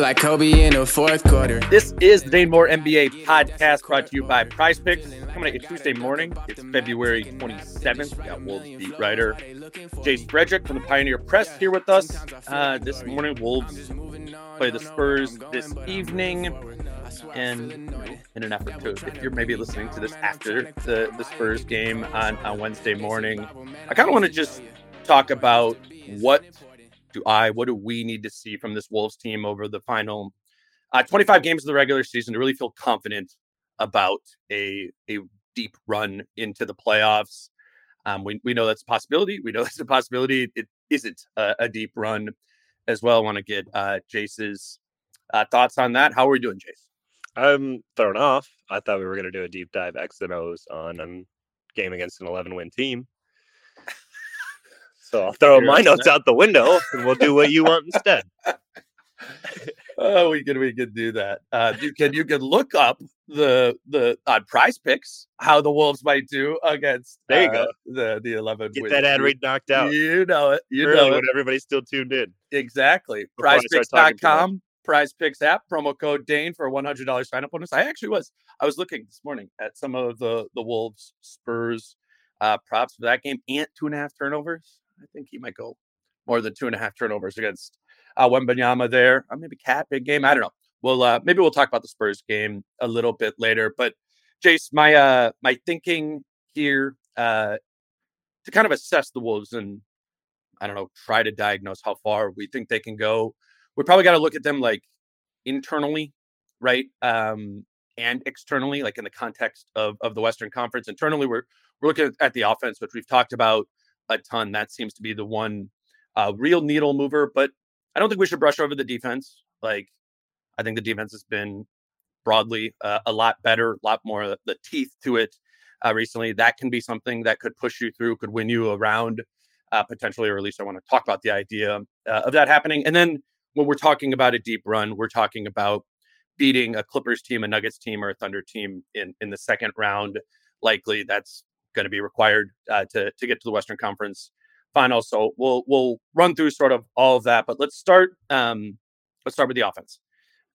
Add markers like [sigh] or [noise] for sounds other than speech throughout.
Like Kobe in the fourth quarter. This is the Dane Moore NBA podcast brought to you by Prize Picks. Coming at you Tuesday morning. It's February 27th. We got Wolves beat writer Jace Frederick from the Pioneer Press here with us. Uh, this morning, Wolves play the Spurs this evening. And in an effort to, if you're maybe listening to this after the, the Spurs game on, on Wednesday morning, I kind of want to just talk about what do I, what do we need to see from this Wolves team over the final uh, 25 games of the regular season to really feel confident about a a deep run into the playoffs? Um, we, we know that's a possibility. We know [laughs] that's a possibility. It isn't a, a deep run as well. I want to get uh, Jace's uh, thoughts on that. How are we doing, Jace? I'm thrown off. I thought we were going to do a deep dive X and O's on a game against an 11 win team. So I'll throw my notes out the window and we'll do what you want instead. [laughs] oh, we can we can do that. Uh, you can you can look up the the on Prize Picks how the Wolves might do against There you uh, go. the the eleven. Get win- that ad read knocked out. You know it. You early know when it. everybody's still tuned in. Exactly. Before I start talking too much. PrizePicks.com, Prize Picks app, promo code Dane for one hundred dollars sign up bonus. I actually was. I was looking this morning at some of the the Wolves Spurs uh, props for that game and two and a half turnovers. I think he might go more than two and a half turnovers against uh, Wembanyama there. Or maybe Cat big game. I don't know. Well, uh, maybe we'll talk about the Spurs game a little bit later. But Jace, my uh, my thinking here uh, to kind of assess the Wolves and I don't know, try to diagnose how far we think they can go. We probably got to look at them like internally, right? Um, and externally, like in the context of of the Western Conference. Internally, we're we're looking at the offense, which we've talked about a ton. That seems to be the one uh, real needle mover. But I don't think we should brush over the defense. Like I think the defense has been broadly uh, a lot better, a lot more the teeth to it uh, recently. That can be something that could push you through, could win you around uh, potentially, or at least I want to talk about the idea uh, of that happening. And then when we're talking about a deep run, we're talking about beating a Clippers team, a Nuggets team, or a Thunder team in in the second round. Likely, that's going to be required uh, to to get to the Western Conference final. So we'll we'll run through sort of all of that. But let's start. Um, let's start with the offense.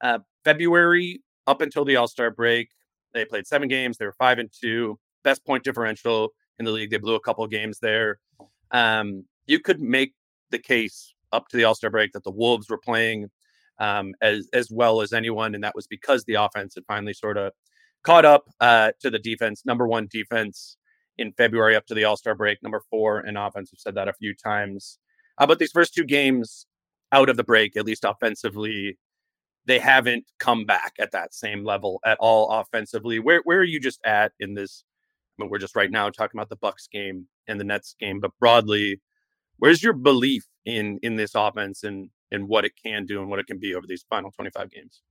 Uh, February up until the All Star break, they played seven games. They were five and two, best point differential in the league. They blew a couple games there. Um, you could make the case up to the All Star break that the Wolves were playing um, as as well as anyone, and that was because the offense had finally sort of caught up uh, to the defense. Number one defense in February up to the All Star break. Number four in offense. We've said that a few times. Uh, but these first two games out of the break, at least offensively, they haven't come back at that same level at all offensively. Where where are you just at in this? I mean, we're just right now talking about the Bucks game and the Nets game, but broadly, where's your belief in in this offense and and what it can do and what it can be over these final 25 games?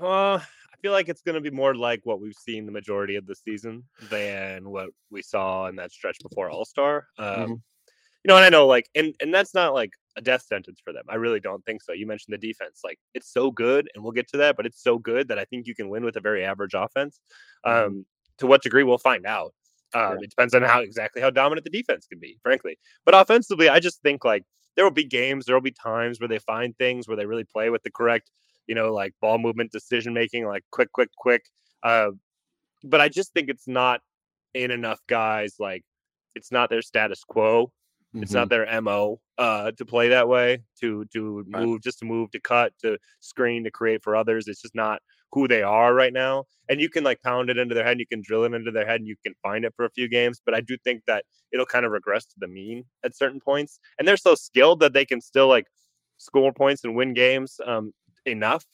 Uh, feel like it's going to be more like what we've seen the majority of the season than what we saw in that stretch before All Star. Um, Mhm. You know, and I know like, and and that's not like a death sentence for them. I really don't think so. You mentioned the defense, like it's so good, and we'll get to that, but it's so good that I think you can win with a very average offense. Mhm. Um, to what degree, we'll find out. Um, It depends on how exactly how dominant the defense can be, frankly. But offensively, I just think like there will be games, there will be times where they find things where they really play with the correct, you know, like ball movement, decision making, like quick, quick, quick. Uh, but I just think it's not in enough guys. Like it's not their status quo. It's not Mm-hmm. their mo uh, to play that way. To to Right. move, just to move, to cut, to screen, to create for others. It's just not who they are right now. And you can like pound it into their head, and you can drill it into their head, and you can find it for a few games. But I do think that it'll kind of regress to the mean at certain points. And they're so skilled that they can still like score points and win games um, enough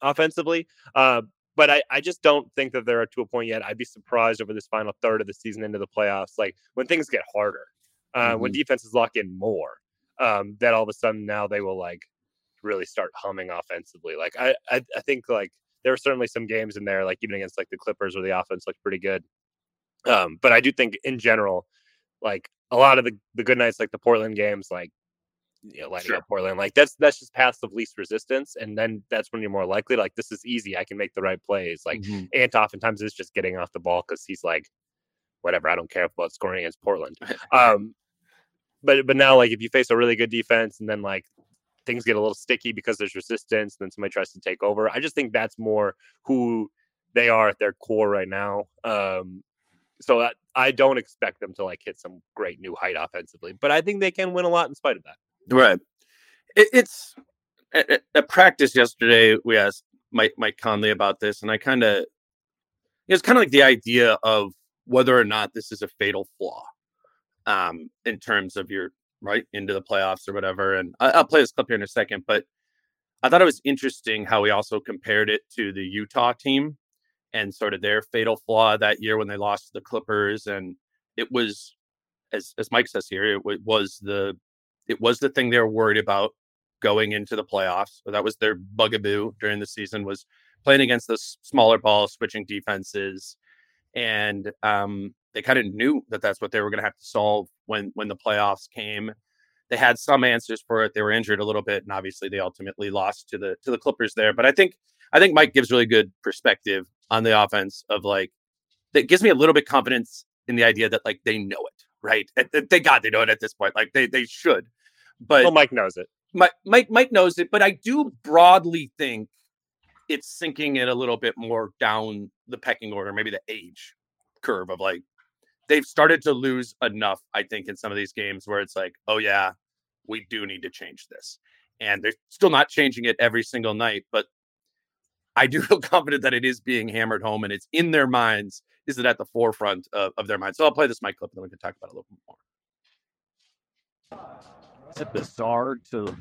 offensively. Uh, but I, I just don't think that they're to a point yet. I'd be surprised over this final third of the season into the playoffs, like when things get harder, uh, when defenses lock in more, um, that all of a sudden now they will like really start humming offensively. Like I, I, I think like there were certainly some games in there, like even against like the Clippers, where the offense looked pretty good. Um, but I do think in general, like a lot of the, the good nights, like the Portland games, like you know, lighting Sure. up Portland, like that's that's just paths of least resistance, and then that's when you're more likely like this is easy. I can make the right plays. Like Mhm. Ant oftentimes is just getting off the ball because he's like, whatever, I don't care about scoring against Portland. [laughs] Um, but but now like if you face a really good defense and then like things get a little sticky because there's resistance, and then somebody tries to take over. I just think that's more who they are at their core right now. Um, so I, I don't expect them to like hit some great new height offensively, but I think they can win a lot in spite of that. Right. It, it's at, at- practice yesterday. We asked Mike Mike Conley about this, and I kind of it's kind of like the idea of whether or not this is a fatal flaw, um, in terms of your right into the playoffs or whatever. And I, I'll play this clip here in a second, but I thought it was interesting how we also compared it to the Utah team and sort of their fatal flaw that year when they lost to the Clippers, and it was as as Mike says here, it wa- was the it was the thing they were worried about going into the playoffs. So that was their bugaboo during the season was playing against the smaller ball, switching defenses, and um, they kind of knew that that's what they were going to have to solve when when the playoffs came. They had some answers for it. They were injured a little bit, and obviously they ultimately lost to the to the Clippers there. But I think I think Mike gives really good perspective on the offense of like that gives me a little bit confidence in the idea that like they know it, right? And- and Thank God they know it at this point. Like they they should. But Well, Mike knows it. Mike, Mike Mike knows it, but I do broadly think it's sinking it a little bit more down the pecking order, maybe the age curve of like they've started to lose enough, I think, in some of these games where it's like, oh yeah, we do need to change this. And they're still not changing it every single night, but I do [laughs] feel confident that it is being hammered home and it's in their minds. Is it at the forefront of, of their mind? So I'll play this Mike clip and then we can talk about it a little bit more. Is it bizarre to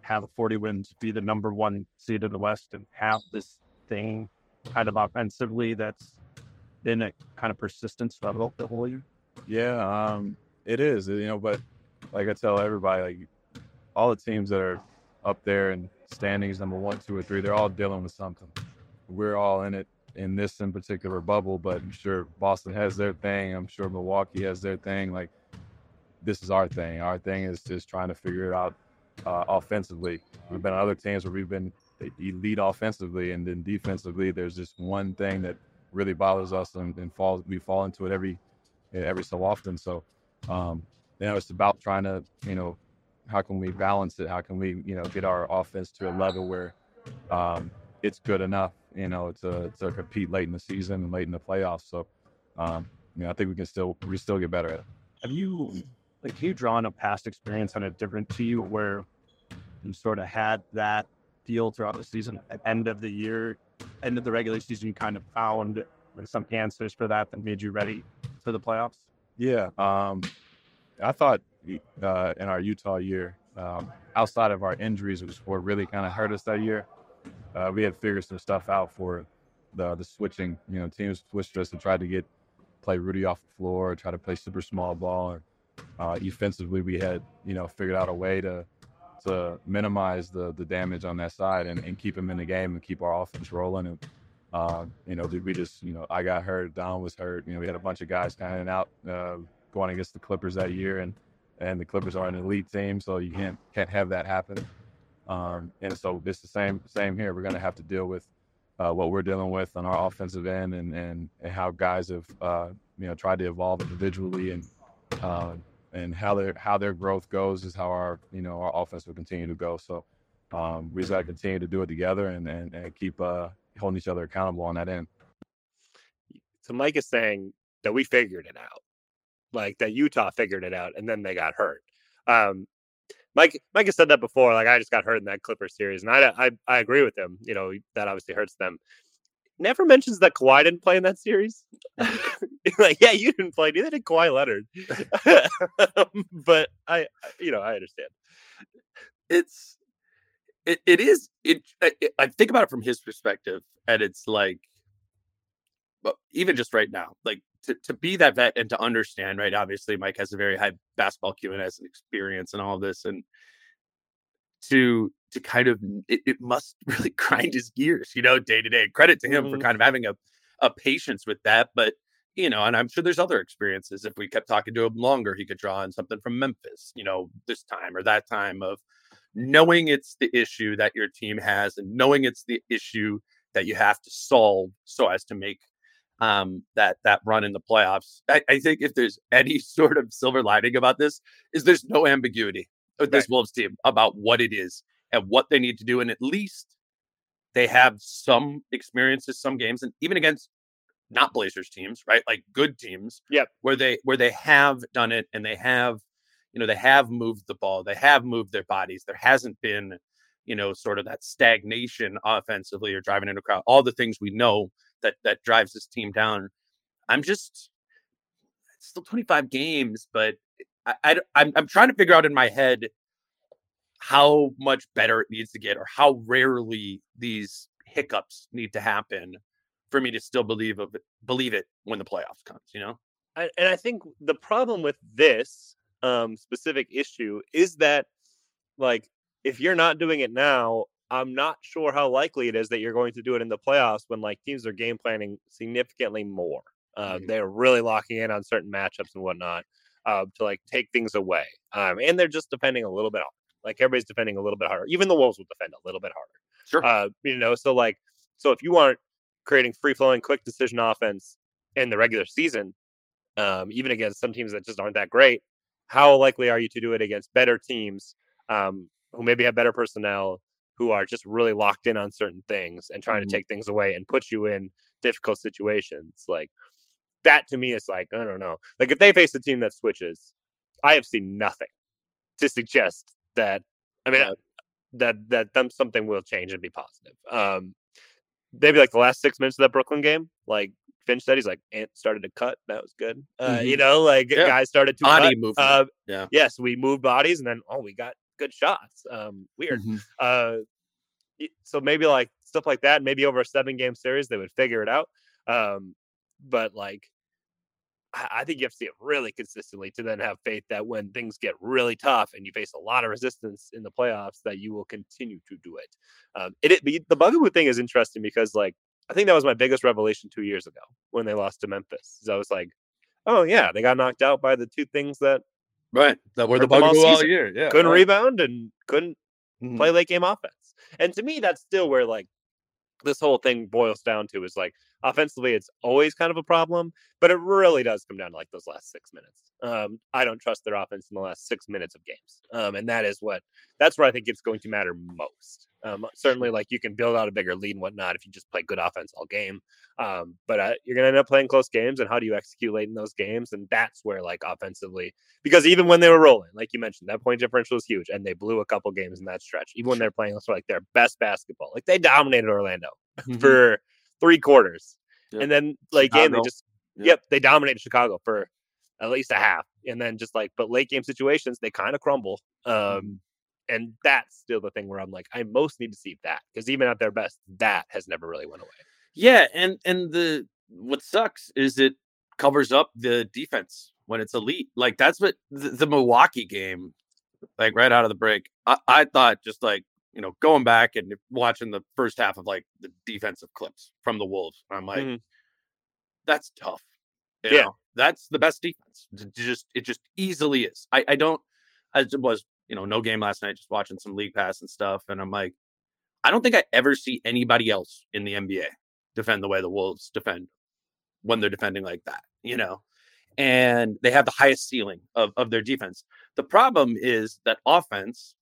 have 40 wins be the number one seed in the West and have this thing kind of offensively that's been a kind of persistence level the whole year? Yeah, um, it is. You know, but like I tell everybody, like all the teams that are up there in standings, number one, two, or three, they're all dealing with something. We're all in it in this in particular bubble, but I'm sure Boston has their thing. I'm sure Milwaukee has their thing. Like this is our thing. Our thing is just trying to figure it out uh, offensively. We've been on other teams where we've been elite offensively, and then defensively, there's just one thing that really bothers us, and, and falls we fall into it every every so often. So, um, you know, it's about trying to, you know, how can we balance it? How can we, you know, get our offense to a level where um, it's good enough, you know, to, to compete late in the season and late in the playoffs. So, um, you know, I think we can still we still get better at it. Have you, like, have you drawn a past experience on a different to you where you sort of had that feel throughout the season? At end of the year, end of the regular season, you kind of found some answers for that that made you ready for the playoffs? Yeah, um, I thought uh, in our Utah year, um, outside of our injuries, which what really kind of hurt us that year, uh, we had figured some stuff out for the the switching. You know, teams switched us and tried to get play Rudy off the floor, try to play super small ball. Or, uh, defensively, we had you know figured out a way to to minimize the the damage on that side and, and keep them in the game and keep our offense rolling. And uh, you know, we just you know I got hurt, Don was hurt. You know, we had a bunch of guys kind of out uh, going against the Clippers that year, and and the Clippers are an elite team, so you can't can't have that happen. Um, and so it's the same same here. We're going to have to deal with uh, what we're dealing with on our offensive end, and and, and how guys have uh, you know tried to evolve individually and uh, and how their how their growth goes is how our you know our offense will continue to go. So um, we just got to continue to do it together and and, and keep uh, holding each other accountable on that end. So Mike is saying that we figured it out, like that Utah figured it out, and then they got hurt. Um, Mike Mike has said that before. Like I just got hurt in that Clipper series, and I I, I agree with him. You know that obviously hurts them. Never mentions that Kawhi didn't play in that series. [laughs] [laughs] like, yeah, you didn't play. Neither did Kawhi Leonard. [laughs] but I, you know, I understand. It's it, it is it, it I think about it from his perspective, and it's like, but even just right now, like to, to be that vet and to understand, right? Obviously, Mike has a very high basketball Q and S experience and all of this, and to to kind of it, it, must [laughs] really grind his gears, you know, day to day. Credit to him mm-hmm. for kind of having a a patience with that, but you know, and I'm sure there's other experiences. If we kept talking to him longer, he could draw on something from Memphis, you know, this time or that time of knowing it's the issue that your team has and knowing it's the issue that you have to solve so as to make um, that that run in the playoffs. I, I, think if there's [laughs] any sort of silver lining about this, is there's no ambiguity with this. Wolves team about what it is and what they need to do, and at least they have some experiences, some games, and even against not Blazers teams, right? Like good teams, yeah, where they where they have done it and they have, you know, they have moved the ball, they have moved their bodies. There hasn't been, you know, sort of that stagnation offensively or driving into a crowd. All the things we know that that drives this team down. I'm just still 25 games, but I, I I'm I'm trying to figure out in my head how much better it needs to get or how rarely these hiccups need to happen for me to still believe of believe it when the playoffs comes you know I, and i think the problem with this um specific issue is that like if you're not doing it now I'm not sure how likely it is that you're going to do it in the playoffs when like teams are game planning significantly more. Uh, mm-hmm. They're really locking in on certain matchups and whatnot uh, to like take things away, um, and they're just defending a little bit harder. Like everybody's defending a little bit harder. Even the Wolves will defend a little bit harder. Sure. Uh, you know, so like, so if you aren't creating free flowing, quick decision offense in the regular season, um, even against some teams that just aren't that great, how likely are you to do it against better teams um, who maybe have better personnel, who are just really locked in on certain things and trying mm-hmm. to take things away and put you in difficult situations. Like that to me is like, I don't know. Like if they face a team that switches, I have seen nothing to suggest that I mean uh, that that them something will change and be positive. Um maybe like the last six minutes of that Brooklyn game, like Finch said, he's like Ant started to cut. That was good. Uh, mm-hmm. You know, like yeah. guys started to body cut. Uh, yeah. Yes, we moved bodies, and then oh, we got good shots. Um, weird. Mm-hmm. Uh, so maybe like stuff like that. Maybe over a seven game series, they would figure it out. Um, but like, I think you have to see it really consistently to then have faith that when things get really tough and you face a lot of resistance in the playoffs, that you will continue to do it. Um, it, it the Bugaboo thing is interesting because like I think that was my biggest revelation two years ago when they lost to Memphis. I was like, oh yeah, they got knocked out by the two things that Right. That were the bugaboo all, all, year. Yeah. Couldn't right. rebound and couldn't mm-hmm. play late game offense. And to me, that's still where like this whole thing boils down to is like offensively, it's always kind of a problem, but it really does come down to like those last six minutes. Um, I don't trust their offense in the last six minutes of games. Um, and that is what that's where I think it's going to matter most. Um, certainly, like you can build out a bigger lead and whatnot if you just play good offense all game. Um, but uh, you're going to end up playing close games, and how do you execute late in those games? And that's where, like, offensively, because even when they were rolling, like you mentioned, that point differential was huge, and they blew a couple games in that stretch. Even when they're playing also like their best basketball, like they dominated Orlando mm-hmm. for three quarters, yep. and then like Chicago. game they just yep. yep they dominated Chicago for at least a half, and then just like but late game situations they kind of crumble. Um, mm-hmm and that's still the thing where I'm like, I most need to see that because even at their best, that has never really went away. Yeah, and and the what sucks is it covers up the defense when it's elite. Like that's what the, the Milwaukee game, like right out of the break, I, I thought just like you know going back and watching the first half of like the defensive clips from the Wolves, I'm like, mm-hmm. that's tough. You yeah, know? that's the best defense. It just it just easily is. I I don't. I was you know, no game last night, just watching some league pass and stuff. And I'm like, I don't think I ever see anybody else in the NBA defend the way the Wolves defend when they're defending like that. you know, and they have the highest ceiling of, of their defense. The problem is that offense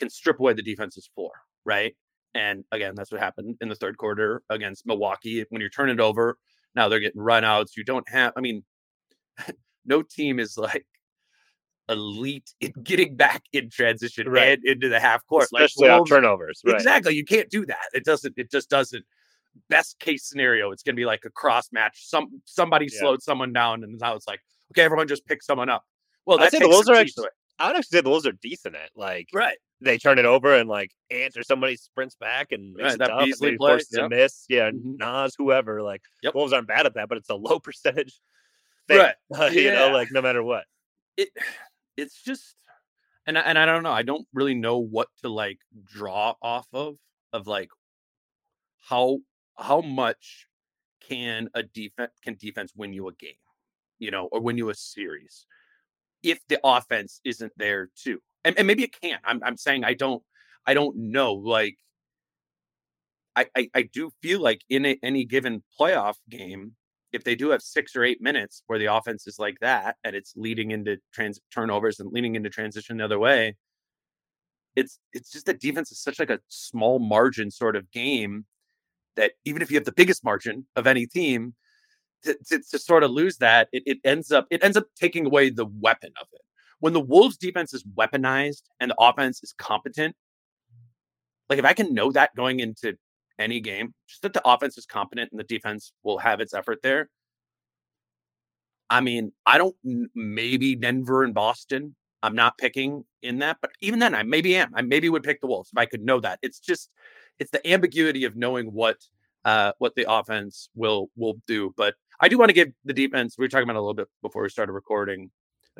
can strip away the defense's floor, right? And again, that's what happened in the third quarter against Milwaukee. When you're turning it over, now they're getting runouts. You don't have, I mean, [laughs] no team is like elite in [laughs] getting back in transition Right. and into the half court. especially on turnovers. Right. Exactly. You can't do that. It doesn't, it just doesn't. Best case scenario, it's gonna be like a cross match. Some somebody Yeah. slowed someone down, and now it's like, okay, everyone just pick someone up. Well, I'd that say the Wolves are actually- I would actually say the Wolves are decent at like right. They turn it over and like Ant or somebody sprints back and makes Right, it that tough Beasley play, forces a miss. Yeah, Mhm. Nas, whoever. Like Yep. Wolves aren't bad at that, but it's a low [laughs] percentage thing. Right. [laughs] you know, like no matter what. it it's just and I, and I don't know I don't really know what to like draw off of of like how how much can a defense can defense win you a game you know or win you a series if the offense isn't there too and, and maybe it can't. I'm, I'm saying I don't I don't know like I, I, I do feel like in a, any given playoff game if they do have six or eight minutes where the offense is like that and it's leading into trans turnovers and leading into transition the other way, it's it's just that defense is such like a small margin sort of game that even if you have the biggest margin of any team, to, to, to sort of lose that, it, it ends up it ends up taking away the weapon of it. When the Wolves defense is weaponized and the offense is competent, like if I can know that going into any game, just that the offense is competent and the defense will have its effort there. I mean, I don't maybe Denver and Boston. I'm not picking in that, but even then, I maybe am. I maybe would pick the Wolves if I could know that. It's just it's the ambiguity of knowing what uh what the offense will will do. But I do want to give the defense. We were talking about a little bit before we started recording.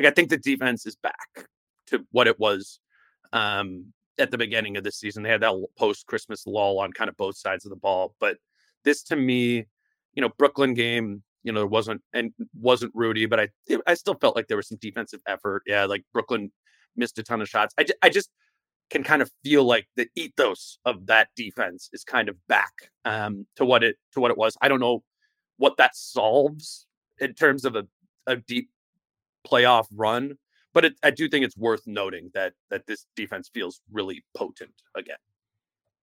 Like I think the defense is back to what it was um at the beginning of the season. They had that post Christmas lull on kind of both sides of the ball. But this to me, you know, Brooklyn game, you know, there wasn't and wasn't Rudy, but I I still felt like there was some defensive effort. Yeah, like Brooklyn missed a ton of shots. I, I just can kind of feel like the ethos of that defense is kind of back um, to what it to what it was. I don't know what that solves in terms of a, a deep playoff run, but it, I do think it's worth noting that that this defense feels really potent again.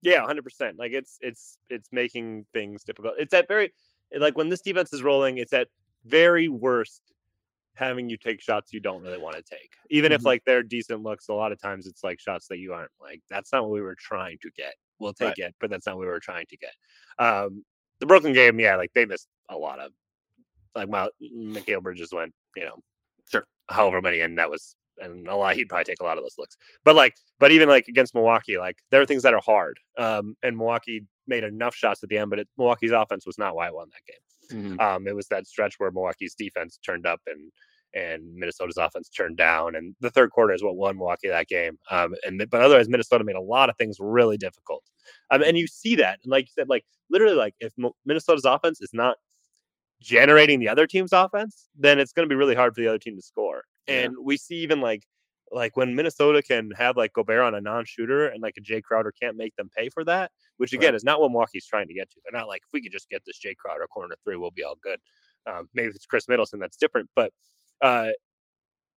Yeah, hundred percent. Like it's it's it's making things difficult. It's at very like when this defense is rolling, it's at very worst having you take shots you don't really want to take. Even if Mhm. like they're decent looks, a lot of times it's like shots that you aren't like, that's not what we were trying to get. We'll take Right. it, but that's not what we were trying to get. Um the Brooklyn game, yeah, like they missed a lot of like my Mikal Bridges went, you know, Sure. however many, and that was and a lot. He'd probably take a lot of those looks. But like, but even like against Milwaukee, like there are things that are hard. Um, and Milwaukee made enough shots at the end, but it, Milwaukee's offense was not why I won that game. Um, it was that stretch where Milwaukee's defense turned up and and Minnesota's offense turned down, and the third quarter is what won Milwaukee that game. Um, and but otherwise, Minnesota made a lot of things really difficult. Um, and you see that, and like you said, like literally, like if Mo- Minnesota's offense is not generating the other team's offense, then it's going to be really hard for the other team to score. Yeah. And we see even like like when Minnesota can have like Gobert on a non-shooter and like a Jay Crowder can't make them pay for that, which again is not what Milwaukee's trying to get to. They're not like if we could just get this Jay Crowder corner three, we'll be all good. Um, maybe if it's Khris Middleton, that's different, but uh,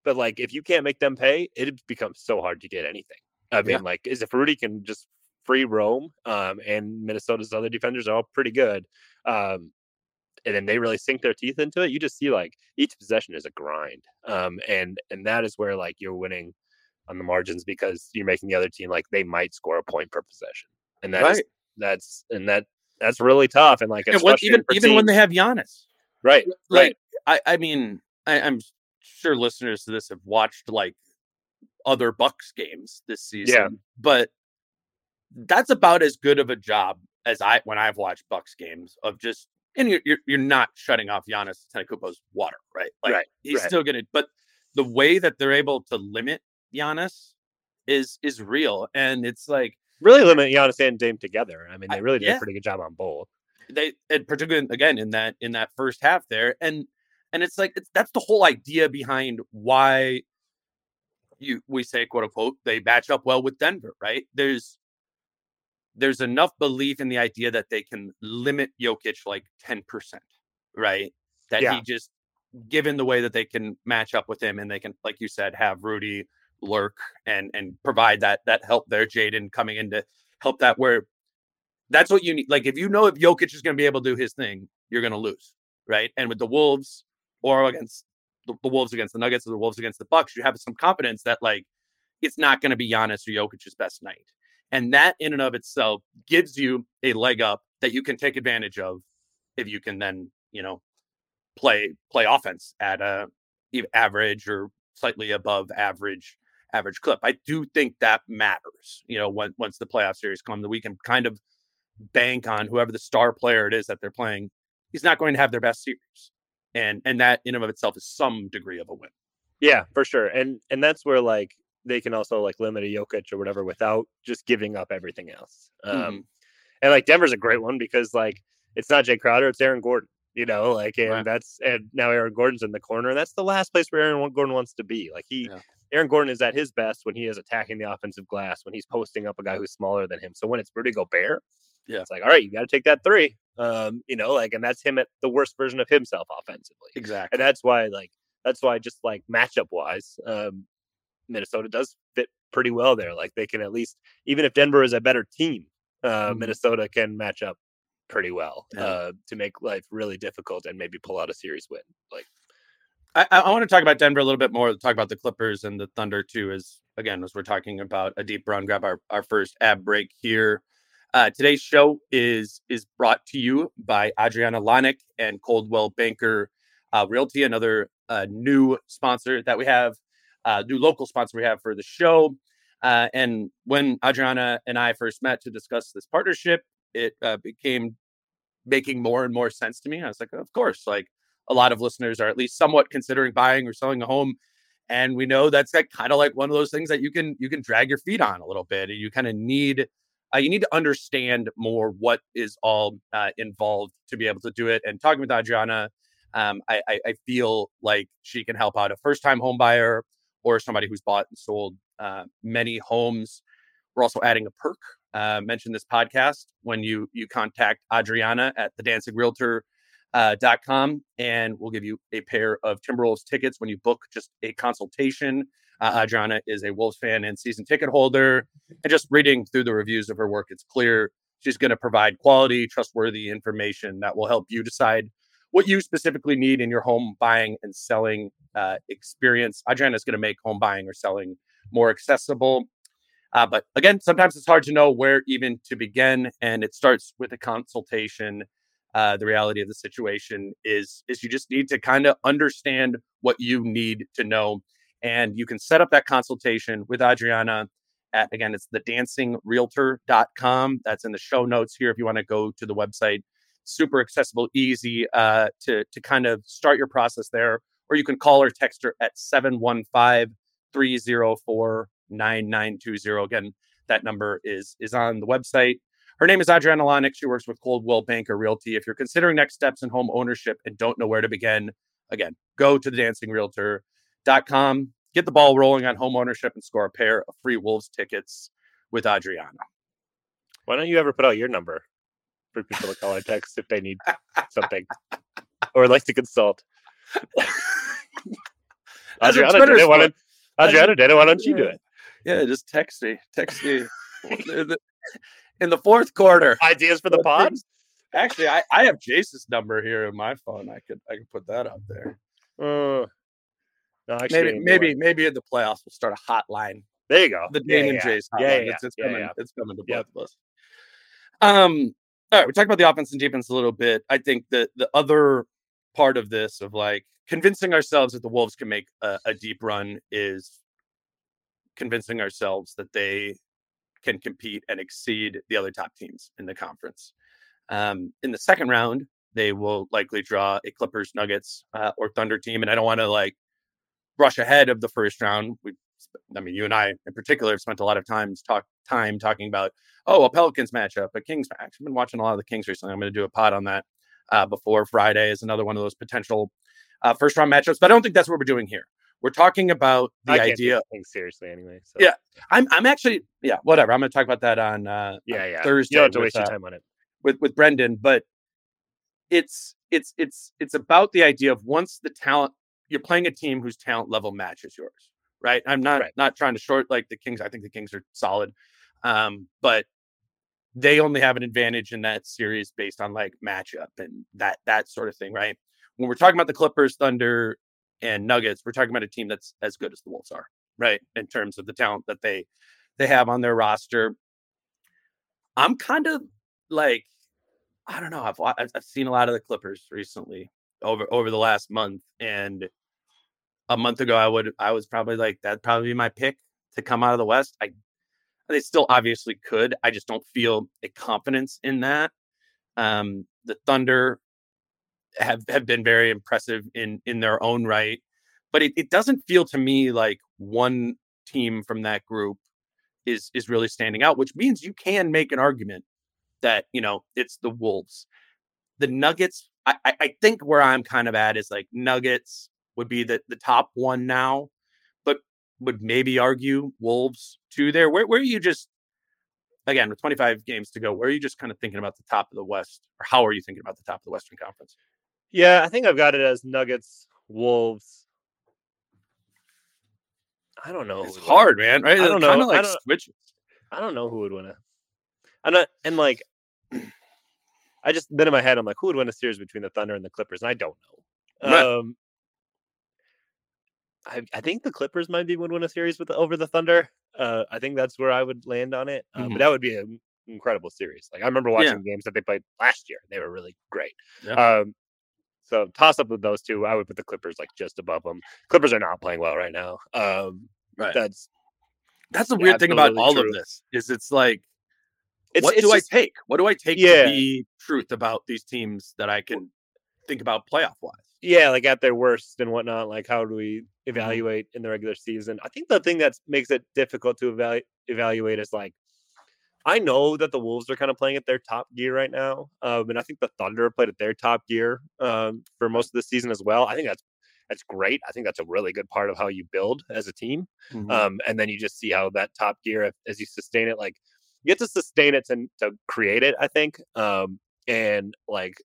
but like if you can't make them pay, it becomes so hard to get anything. I mean, Yeah. like is if Rudy can just free roam, um, and Minnesota's other defenders are all pretty good, um, and then they really sink their teeth into it. You just see like each possession is a grind, um, and and that is where like you're winning on the margins because you're making the other team like they might score a point per possession, and that's Right. that's and that that's really tough. And like And when, especially even even when they have Giannis, right, right, like I, I mean, I, I'm sure listeners to this have watched like other Bucks games this season, but that's about as good of a job as I when I've watched Bucks games of just and you're you're, you're not shutting off Giannis Antetokounmpo's water, right? Like Right, he's right. still gonna, but the way that they're able to limit Giannis is is real, and it's like really limit Giannis and Dame together. I mean, they really did yeah. a pretty good job on both. they and particularly again in that in that first half there and and it's like it's, that's the whole idea behind why you we say quote unquote they match up well with Denver right there's there's enough belief in the idea that they can limit Jokic like 10% right that Yeah. he just given the way that they can match up with him and they can, like you said, have Rudy lurk and and provide that that help there, Jaden coming in to help that where that's what you need. Like if you know if Jokic is going to be able to do his thing, you're going to lose, right? And with the Wolves or against the, the, Wolves against the Nuggets or the Wolves against the Bucks, you have some confidence that like it's not going to be Giannis or Jokic's best night, and that in and of itself gives you a leg up that you can take advantage of if you can then you know play play offense at a average or slightly above average average clip. I do think that matters. You know, when, once the playoff series come, that we can kind of bank on whoever the star player it is that they're playing. He's not going to have their best series, and and that in and of itself is some degree of a win. Yeah, for sure, and and that's where like they can also like limit a Jokic or whatever without just giving up everything else. Um, mm-hmm. And like Denver's a great one because like it's not Jay Crowder, it's Aaron Gordon. You know, like and right. that's and now Aaron Gordon's in the corner, and that's the last place where Aaron Gordon wants to be. Like he, yeah. Aaron Gordon is at his best when he is attacking the offensive glass, when he's posting up a guy who's smaller than him. So when it's Rudy Gobert, yeah, it's like all right, you got to take that three. Um, you know, like and that's him at the worst version of himself offensively. Exactly, and that's why like that's why just like matchup wise, um, Minnesota does fit pretty well there. Like they can at least, even if Denver is a better team, uh, mm-hmm. Minnesota can match up pretty well yeah. uh, to make life really difficult and maybe pull out a series win. Like, I, I want to talk about Denver a little bit more. Talk about the Clippers and the Thunder too. As again, as we're talking about a deep run, grab our, our first ab break here. Uh, today's show is is brought to you by Adrianna Lonick and Coldwell Banker uh, Realty, another uh, new sponsor that we have uh, new local sponsor we have for the show. Uh, and when Adrianna and I first met to discuss this partnership, it uh, became making more and more sense to me. I was like, of course, like a lot of listeners are at least somewhat considering buying or selling a home. And we know that's like kind of like one of those things that you can you can drag your feet on a little bit. And you kind of need uh, you need to understand more what is all uh, involved to be able to do it. And talking with Adrianna, um, I, I, I feel like she can help out a first time home buyer or somebody who's bought and sold uh, many homes. We're also adding a perk. Uh, mention this podcast when you you contact Adrianna at the Dancing Realtor. Uh, com and we'll give you a pair of Timberwolves tickets when you book just a consultation. Uh, Adrianna is a Wolves fan and season ticket holder. And just reading through the reviews of her work, it's clear she's going to provide quality, trustworthy information that will help you decide what you specifically need in your home buying and selling uh, experience. Adrianna is going to make home buying or selling more accessible. Uh, but again, sometimes it's hard to know where even to begin, and it starts with a consultation. Uh, the reality of the situation is is you just need to kind of understand what you need to know, and you can set up that consultation with Adrianna. At again, it's the dancingrealtor.com. That's in the show notes here if you want to go to the website. Super accessible, easy uh, to to kind of start your process there or you can call or text her at 715 304 9920. Again, that number is is on the website. Her name is Adrianna Lonick. She works with Coldwell Banker Realty. If you're considering next steps in home ownership and don't know where to begin, again, go to the dancingrealtor.com, get the ball rolling on home ownership and score a pair of free Wolves tickets with Adrianna. Why don't you ever put out your number for people to call or text if they need something or like to consult? Adrianna did it. Why don't, Adrianna did it. Why don't you do it? Yeah, just text me. Text me. in the fourth quarter. Ideas for the pod? Actually, I, I have Jace's number here in my phone. I could I could put that up there. Uh, no, maybe maybe maybe in the playoffs we'll start a hotline. There you go. The Damon yeah, yeah. Jace hotline. Yeah, yeah, it's, it's coming. It's coming to both of us. Um. All right, we talked about the offense and defense a little bit. I think that the other part of this of like convincing ourselves that the Wolves can make a, a deep run is convincing ourselves that they can compete and exceed the other top teams in the conference. Um, in the second round, they will likely draw a Clippers, Nuggets, uh, or Thunder team, and I don't want to like rush ahead of the first round. We, I mean, you and I in particular have spent a lot of times talk time talking about oh a Pelicans matchup, a Kings match. I've been watching a lot of the Kings recently. I'm going to do a pod on that uh, before Friday is another one of those potential uh, first round matchups. But I don't think that's what we're doing here. We're talking about the idea. seriously, anyway. So. Yeah, I'm. I'm actually. Yeah, whatever. I'm going to talk about that on. Uh, yeah, yeah. Thursday. You don't have to waste with, your uh, time on it with with Brendan, but it's it's it's it's about the idea of once the talent you're playing a team whose talent level matches yours, right? I'm not Right. not trying to short like the Kings. I think the Kings are solid, um, but they only have an advantage in that series based on like matchup and that that sort of thing, right? When we're talking about the Clippers, Thunder, and Nuggets, we're talking about a team that's as good as the Wolves are, right? In terms of the talent that they they have on their roster. I'm kind of like I don't know. I've I've seen a lot of the Clippers recently over over the last month, and a month ago I would I was probably like that'd probably be my pick to come out of the West. I they still obviously could. I just don't feel a confidence in that. Um, the Thunder have have been very impressive in in their own right, but it, it doesn't feel to me like one team from that group is is really standing out, which means you can make an argument that you know it's the Wolves. The Nuggets, I, I, think where I'm kind of at is like Nuggets would be the the top one now, would maybe argue Wolves two there. Where where are you just again with 25 games to go? Where are you just kind of thinking about the top of the West, or how are you thinking about the top of the Western Conference? Yeah, I think I've got it as Nuggets, Wolves. I don't know. It's would win. hard, man. Right? I don't know. of I don't- switches. I don't know who would win it. I'm not, and like, [clears throat] I just then in my head, I'm like, who would win a series between the Thunder and the Clippers? And I don't know. Right. Um, I, I think the Clippers might be would win a series with the, over the Thunder. Uh, I think that's where I would land on it. Uh, Mhm. But that would be an incredible series. Like I remember watching games that they played last year. They were really great. Yeah. Um, so toss up with those two. I would put the Clippers like just above them. Clippers are not playing well right now. Um, Right. that's That's the weird thing about all true. of this is it's like it's, what it's do just- I take? What do I take Yeah. to be truth about these teams that I can think about playoff wise? Yeah, like at their worst and whatnot. Like, how do we Mm-hmm. evaluate in the regular season? I think the thing that makes it difficult to evaluate evaluate is like, I know that the Wolves are kind of playing at their top gear right now, um, and I think the Thunder played at their top gear um, for most of the season as well. I think that's that's great. I think that's a really good part of how you build as a team. Mm-hmm. Um, and then you just see how that top gear, if, as you sustain it, like you get to sustain it to, to create it. I think, um, and like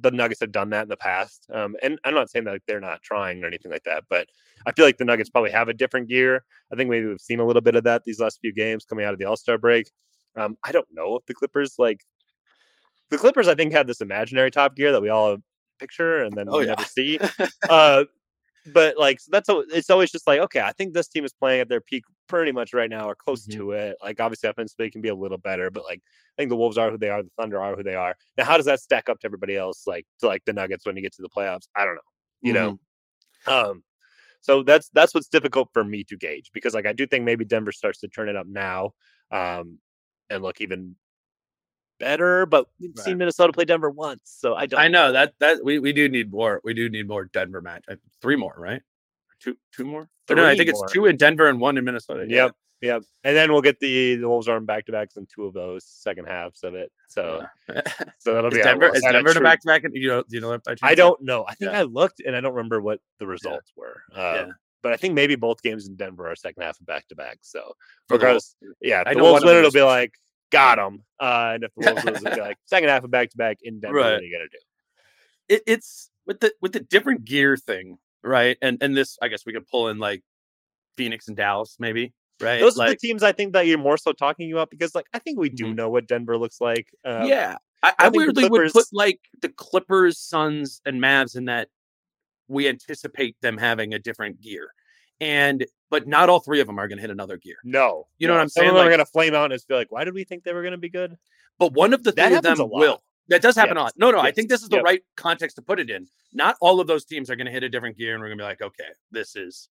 the Nuggets have done that in the past. Um, and I'm not saying that like, they're not trying or anything like that, but I feel like the Nuggets probably have a different gear. I think maybe we've seen a little bit of that these last few games coming out of the All Star break. Um, I don't know if the Clippers like the Clippers. I think had this imaginary top gear that we all picture and then Oh, we yeah. never see. [laughs] uh, but like so that's it's always just like okay, I think this team is playing at their peak pretty much right now or close Mhm. to it. Like obviously offensively can be a little better, but like I think the Wolves are who they are, the Thunder are who they are. Now, how does that stack up to everybody else? Like to like the Nuggets when you get to the playoffs? I don't know. You know, um, so that's that's what's difficult for me to gauge because like I do think maybe Denver starts to turn it up now, um, and look even better. But we've seen Minnesota play Denver once, so I don't. I know that that we, we do need more. We do need more Denver match. uh, Three more, right? Two two more? Or no, I think more. it's two in Denver and one in Minnesota. Yep. Yep. And then we'll get the, the Wolves arm back to backs in two of those second halves of it. So Yeah. so that'll [laughs] is be Denver a is Denver in a true- back to back? You know, you know that by chance? I don't know. I think Yeah. I looked and I don't remember what the results were. Um, Yeah. But I think maybe both games in Denver are second half of back to back. So For regardless, yeah, if I the Wolves win, it'll be like got them. Uh, and if the Wolves lose, it'll like second half of back to back in Denver. What are you gonna do? it, it's with the with the different gear thing, right? And and this, I guess we could pull in like Phoenix and Dallas, maybe, right? Those are the teams I think that you're more so talking about because like I think we do Mhm. know what Denver looks like. Uh, yeah, I, I I weirdly would put like the Clippers, Suns, and Mavs in that we anticipate them having a different gear, and but not all three of them are going to hit another gear. No, You know what. I'm Some saying? of them are gonna flame out and just be like, "Why did we think they were gonna be good?" But one of the That three of them will. That does happen a lot. No, no, I think this is the Yep. right context to put it in. Not all of those teams are going to hit a different gear, and we're going to be like, okay, this is,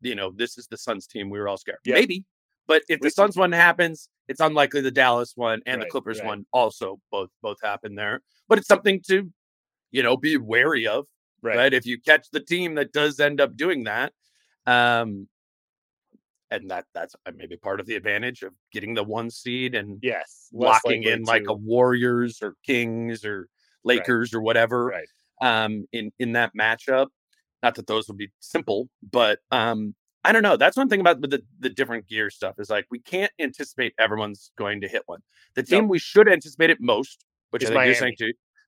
you know, this is the Suns team. We were all scared. Yep. Maybe, but if the Suns one happens, it's unlikely the Dallas one and the Clippers right. one also both both happen there. But it's something to, you know, be wary of, Right. right? If you catch the team that does end up doing that, um, and that that's uh, maybe part of the advantage of getting the one seed and Yes. locking in like a Warriors or Kings or Lakers or whatever right. um in in that matchup. Not that those would be simple, but um I don't know. That's one thing about the the different gear stuff is like we can't anticipate everyone's going to hit one. The team we should anticipate it most, which Is I think you're saying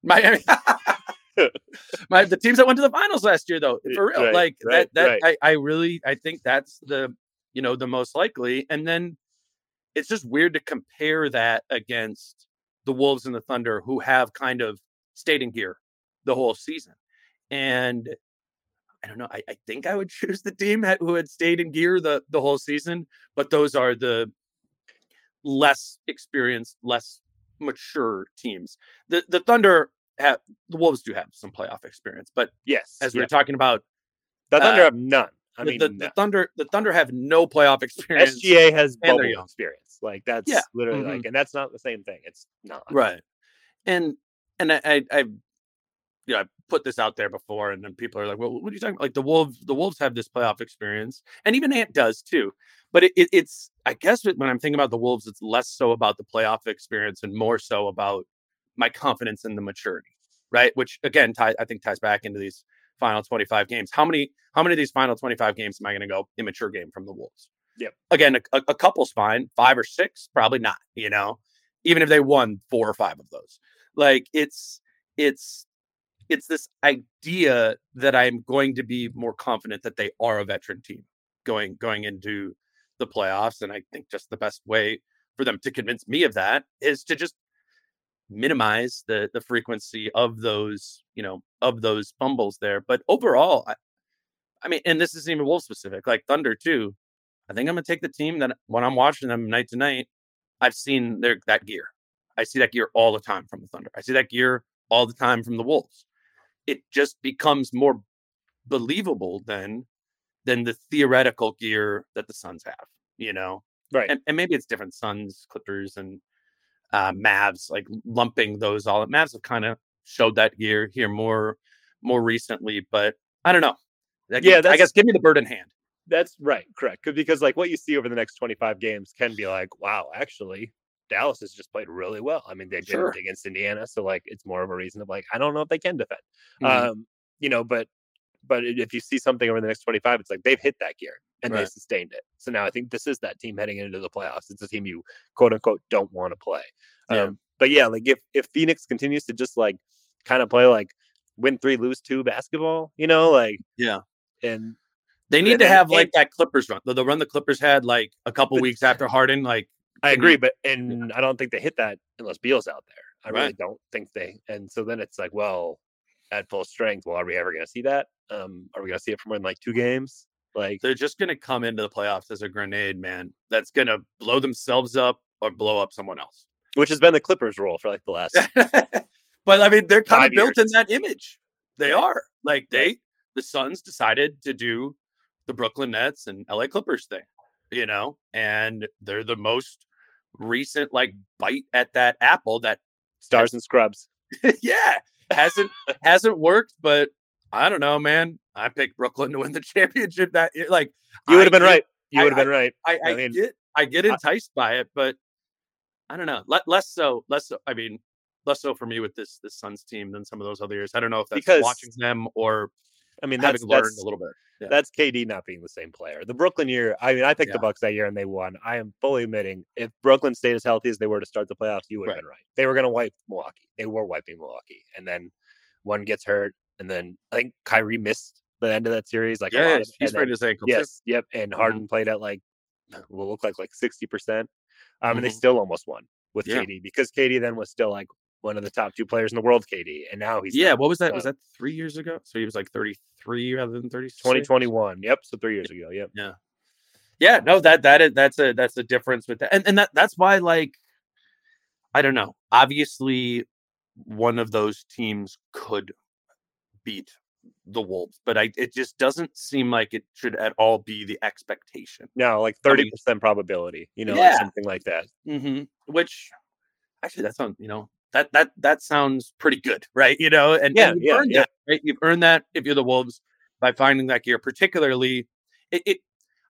Miami. too. Miami. [laughs] My the teams that went to the finals last year, though, for real, Right, like right, that. That right. I, I really, I think that's the you know the most likely. And then it's just weird to compare that against the Wolves and the Thunder, who have kind of stayed in gear the whole season. And I don't know. I, I think I would [laughs] choose the team who had stayed in gear the the whole season, but those are the less experienced, less mature teams. The the Thunder have the Wolves do have some playoff experience, but Yes. as we yeah. were talking about, the Thunder uh, have none. I the, mean, the, no. the Thunder the Thunder have no playoff experience. SGA has bubble experience. Like that's Yeah. literally Mhm. like, and that's not the same thing. It's not. right and and i i, I you know i put this out there before and then people are like well what are you talking about like the wolves the wolves have this playoff experience and even ant does too but it, it, it's i guess when i'm thinking about the wolves it's less so about the playoff experience and more so about my confidence in the maturity right? Which again tie, i think ties back into these final 25 games. How many how many of these final 25 games am i going to go immature game from the wolves? Yep. again a, a, a couple's fine. Five or six? Probably not you know? Even if they won four or five of those. Like it's it's it's this idea that i'm going to be more confident that they are a veteran team going going into the playoffs and i think just the best way for them to convince me of that is to just minimize the the frequency of those you know of those fumbles there but overall i, I mean and this isn't even wolf specific like thunder too i think i'm gonna take the team that when i'm watching them night to night i've seen their that gear I see that gear all the time from the Thunder. I see that gear all the time from the Wolves. It just becomes more believable than than the theoretical gear that the Suns have, you know. Right. And, and maybe it's different Suns, Clippers, and uh, Mavs, like lumping those all. Mavs have kind of showed that gear here more more recently, but I don't know. That- Yeah, I guess give me the bird in hand. That's right. correct. Because like what you see over the next 25 games can be like, wow, actually, Dallas has just played really well. I mean, they did Sure. against Indiana, so like it's more of a reason of like, I don't know if they can defend. Mhm. Um, you know, but but if you see something over the next 25, it's like they've hit that gear and they sustained it. So now I think this is that team heading into the playoffs. It's a team you quote unquote don't want to play. Yeah. Um, but yeah, like if if Phoenix continues to just like kind of play like win three, lose two basketball, you know, like Yeah. and They need And to have like and- that Clippers run. The, the run the Clippers had like a couple But- weeks after Harden, like I agree, but and I don't think they hit that unless Beal's out there. I really don't think they. And so then it's like, well, at full strength, well, are we ever going to see that? Um, are we going to see it for more than like two games? Like, they're just gonna come into the playoffs as a grenade, man. That's gonna blow themselves up or blow up someone else. which has been the Clippers' role for like the last. [laughs] but I mean, they're kind of built in that image. They are like they, the Suns decided to do the Brooklyn Nets and LA Clippers thing, you know, and they're the most recent like bite at that apple that Stars and scrubs. [laughs] yeah hasn't hasn't worked but i don't know man i picked brooklyn to win the [laughs] championship that year like You would have been right. You would have been right. I, I, I mean, get I get enticed by it, but I don't know. Le- less so, less so. I mean, less so for me with this this Suns team than some of those other years. I don't know if that's Because- watching them or I mean, that's having learned that's, a little bit. Yeah. that's KD not being the same player. The Brooklyn year. I mean, I picked the Bucks that year and they won. I am fully admitting if Brooklyn stayed as healthy as they were to start the playoffs, you would have Right. been right. They were going to wipe Milwaukee. They were wiping Milwaukee, and then one gets hurt, and then I think Kyrie missed the end of that series. Like Yeah, he's and sprained his ankle. Yes, yep. And Mhm. Harden played at like [sighs] will look like like sixty percent. Um, and they Mhm. still almost won with Yeah. KD because KD then was still like one of the top two players in the world. KD, and now he's Yeah, what was that? Was uh, that three years ago? So he was like thirty three rather than thirty. twenty twenty one. Yep, so three years ago. Yep. Yeah. Yeah no that that is that's a that's a difference with that and, and that that's why like i don't know obviously one of those teams could beat the wolves but i it just doesn't seem like it should at all be the expectation No, like I thirty mean- percent probability. You know, Yeah. like something like that. hmm which actually that sounds you know that that that sounds pretty good right you know and, Yeah, and you've yeah, earned yeah. that right you've earned that if you're the wolves by finding that gear particularly it, it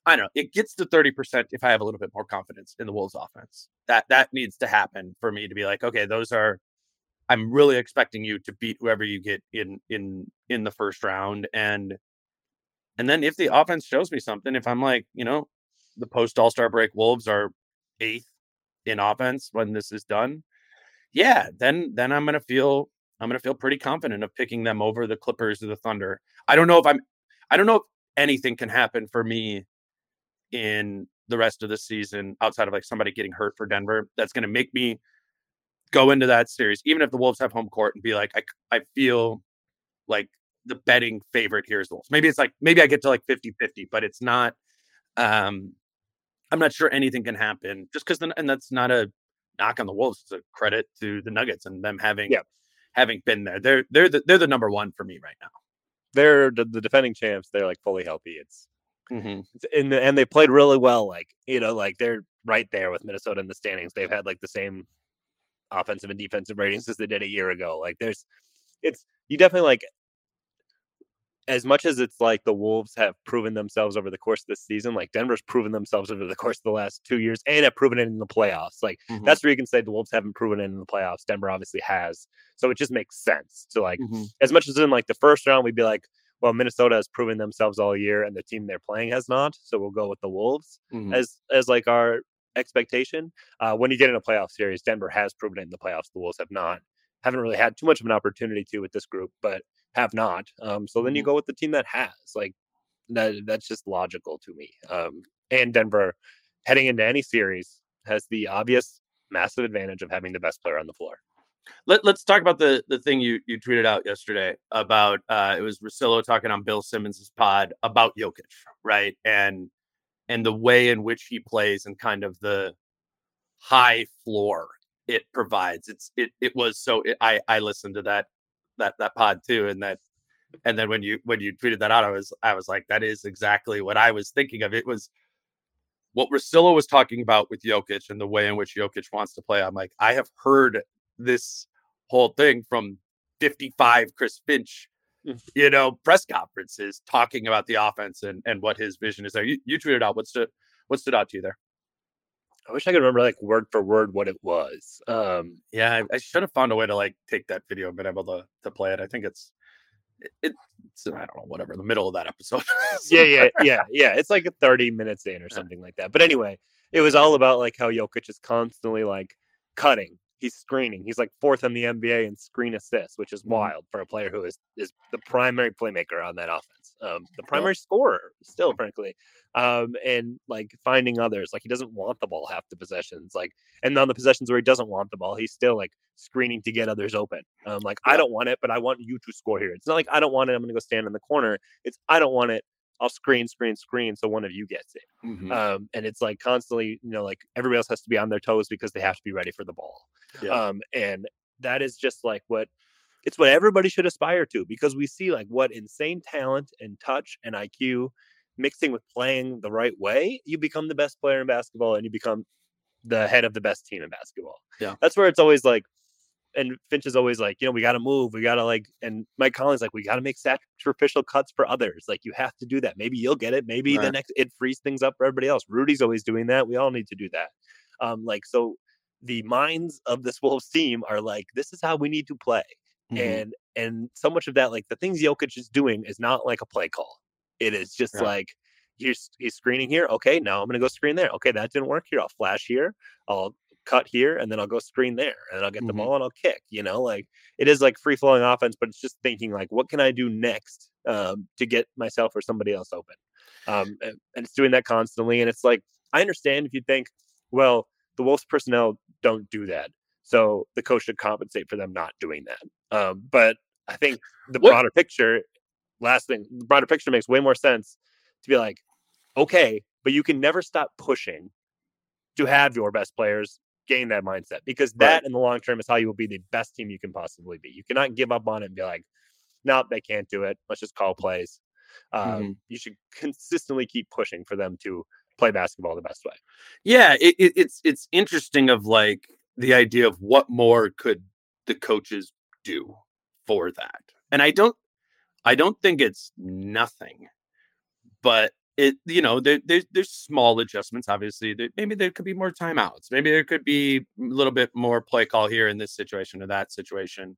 i don't know it gets to 30% if i have a little bit more confidence in the wolves offense that that needs to happen for me to be like okay those are i'm really expecting you to beat whoever you get in in in the first round and and then if the offense shows me something if i'm like you know the post all-star break wolves are eighth in offense when this is done, yeah, then then I'm gonna feel I'm to feel pretty confident of picking them over the Clippers or the Thunder. I don't know if I'm, I don't know if anything can happen for me in the rest of the season outside of like somebody getting hurt for Denver that's going to make me go into that series, even if the Wolves have home court and be like, I, I feel like the betting favorite here is the Wolves. Maybe it's like, maybe I get to like 50 50, but it's not, um, I'm not sure anything can happen just because, and that's not a knock on the Wolves. It's a credit to the Nuggets and them having, yeah. having been there. They're, they're the, they're the number one for me right now. They're the, the defending champs. They're like fully healthy. It's, mm-hmm. it's and, and they played really well. Like, you know, like they're right there with Minnesota in the standings. They've had like the same offensive and defensive ratings as they did a year ago. Like there's it's you definitely like as much as it's like the Wolves have proven themselves over the course of this season, like Denver's proven themselves over the course of the last two years and have proven it in the playoffs. Like mm-hmm. that's where you can say the Wolves haven't proven it in the playoffs. Denver obviously has. So it just makes sense to like mm-hmm. as much as in like the first round, we'd be like, well, Minnesota has proven themselves all year and the team they're playing has not. So we'll go with the Wolves mm-hmm. as as like our expectation. Uh, when you get in a playoff series, Denver has proven it in the playoffs. The Wolves have not. Haven't really had too much of an opportunity to with this group, but have not. Um, so then you mm-hmm. go with the team that has. Like that. That's just logical to me. Um, and Denver, heading into any series, has the obvious massive advantage of having the best player on the floor. Let, us talk about the the thing you you tweeted out yesterday about uh, it was Russillo talking on Bill Simmons's pod about Jokic, right? And and the way in which he plays and kind of the high floor it provides. It's it it was so it, I I listened to that that that pod too, and that and then when you when you tweeted that out, I was I was like, that is exactly what I was thinking of. It was what Russillo was talking about with Jokic and the way in which Jokic wants to play. I'm like, I have heard this whole thing from 55 Chris Finch. [laughs] you know, press conferences talking about the offense and, and what his vision is there. You, you tweeted out what stood what stood out to you there. I wish I could remember like word for word what it was. Um, yeah, I, I should have found a way to like take that video and been able to to play it. I think it's it, it's I don't know whatever the middle of that episode. [laughs] yeah, yeah, yeah, yeah. It's like 30 minutes in or [laughs] something like that. But anyway, it was all about like how Jokic is constantly like cutting he's screening. He's like fourth in the NBA in screen assists, which is mm-hmm. wild for a player who is is the primary playmaker on that offense, um, the primary scorer still, frankly, um, and like finding others. Like he doesn't want the ball half the possessions, like and on the possessions where he doesn't want the ball, he's still like screening to get others open. Um, like. I don't want it, but I want you to score here. It's not like I don't want it. I'm going to go stand in the corner. It's I don't want it. I'll screen, screen, screen, so one of you gets it. Mm-hmm. Um, and it's like constantly, you know, like everybody else has to be on their toes because they have to be ready for the ball. Yeah. Um, and that is just like what it's what everybody should aspire to because we see like what insane talent and touch and IQ mixing with playing the right way, you become the best player in basketball and you become the head of the best team in basketball. Yeah. That's where it's always like and Finch is always like, you know, we got to move. We got to like, and Mike Conley's like, we got to make sacrificial cuts for others. Like, you have to do that. Maybe you'll get it. Maybe right. the next, it frees things up for everybody else. Rudy's always doing that. We all need to do that. Um, like, so the minds of this [laughs] Wolves team are like, this is how we need to play. Mm-hmm. And, and so much of that, like the things Jokic is doing is not like a play call. It is just right. like, he's he's screening here. Okay, now I'm gonna go screen there. Okay, that didn't work here. I'll flash here. I'll cut here and then I'll go screen there and I'll get the mm-hmm. ball and I'll kick, you know, like it is like free flowing offense, but it's just thinking like, what can I do next um, to get myself or somebody else open? Um, and, and it's doing that constantly. And it's like, I understand if you think, well, the Wolves personnel don't do that. So the coach should compensate for them not doing that. Um, but I think the what? broader picture, last thing, the broader picture makes way more sense to be like, okay, but you can never stop pushing to have your best players gain that mindset because that right. in the long term is how you will be the best team you can possibly be. You cannot give up on it and be like, no, nope, they can't do it. Let's just call plays. Um, mm-hmm. You should consistently keep pushing for them to play basketball the best way. Yeah, it, it, it's it's interesting of like the idea of what more could the coaches do for that, and I don't I don't think it's nothing, but it you know there, there's there's small adjustments obviously there, maybe there could be more timeouts maybe there could be a little bit more play call here in this situation or that situation.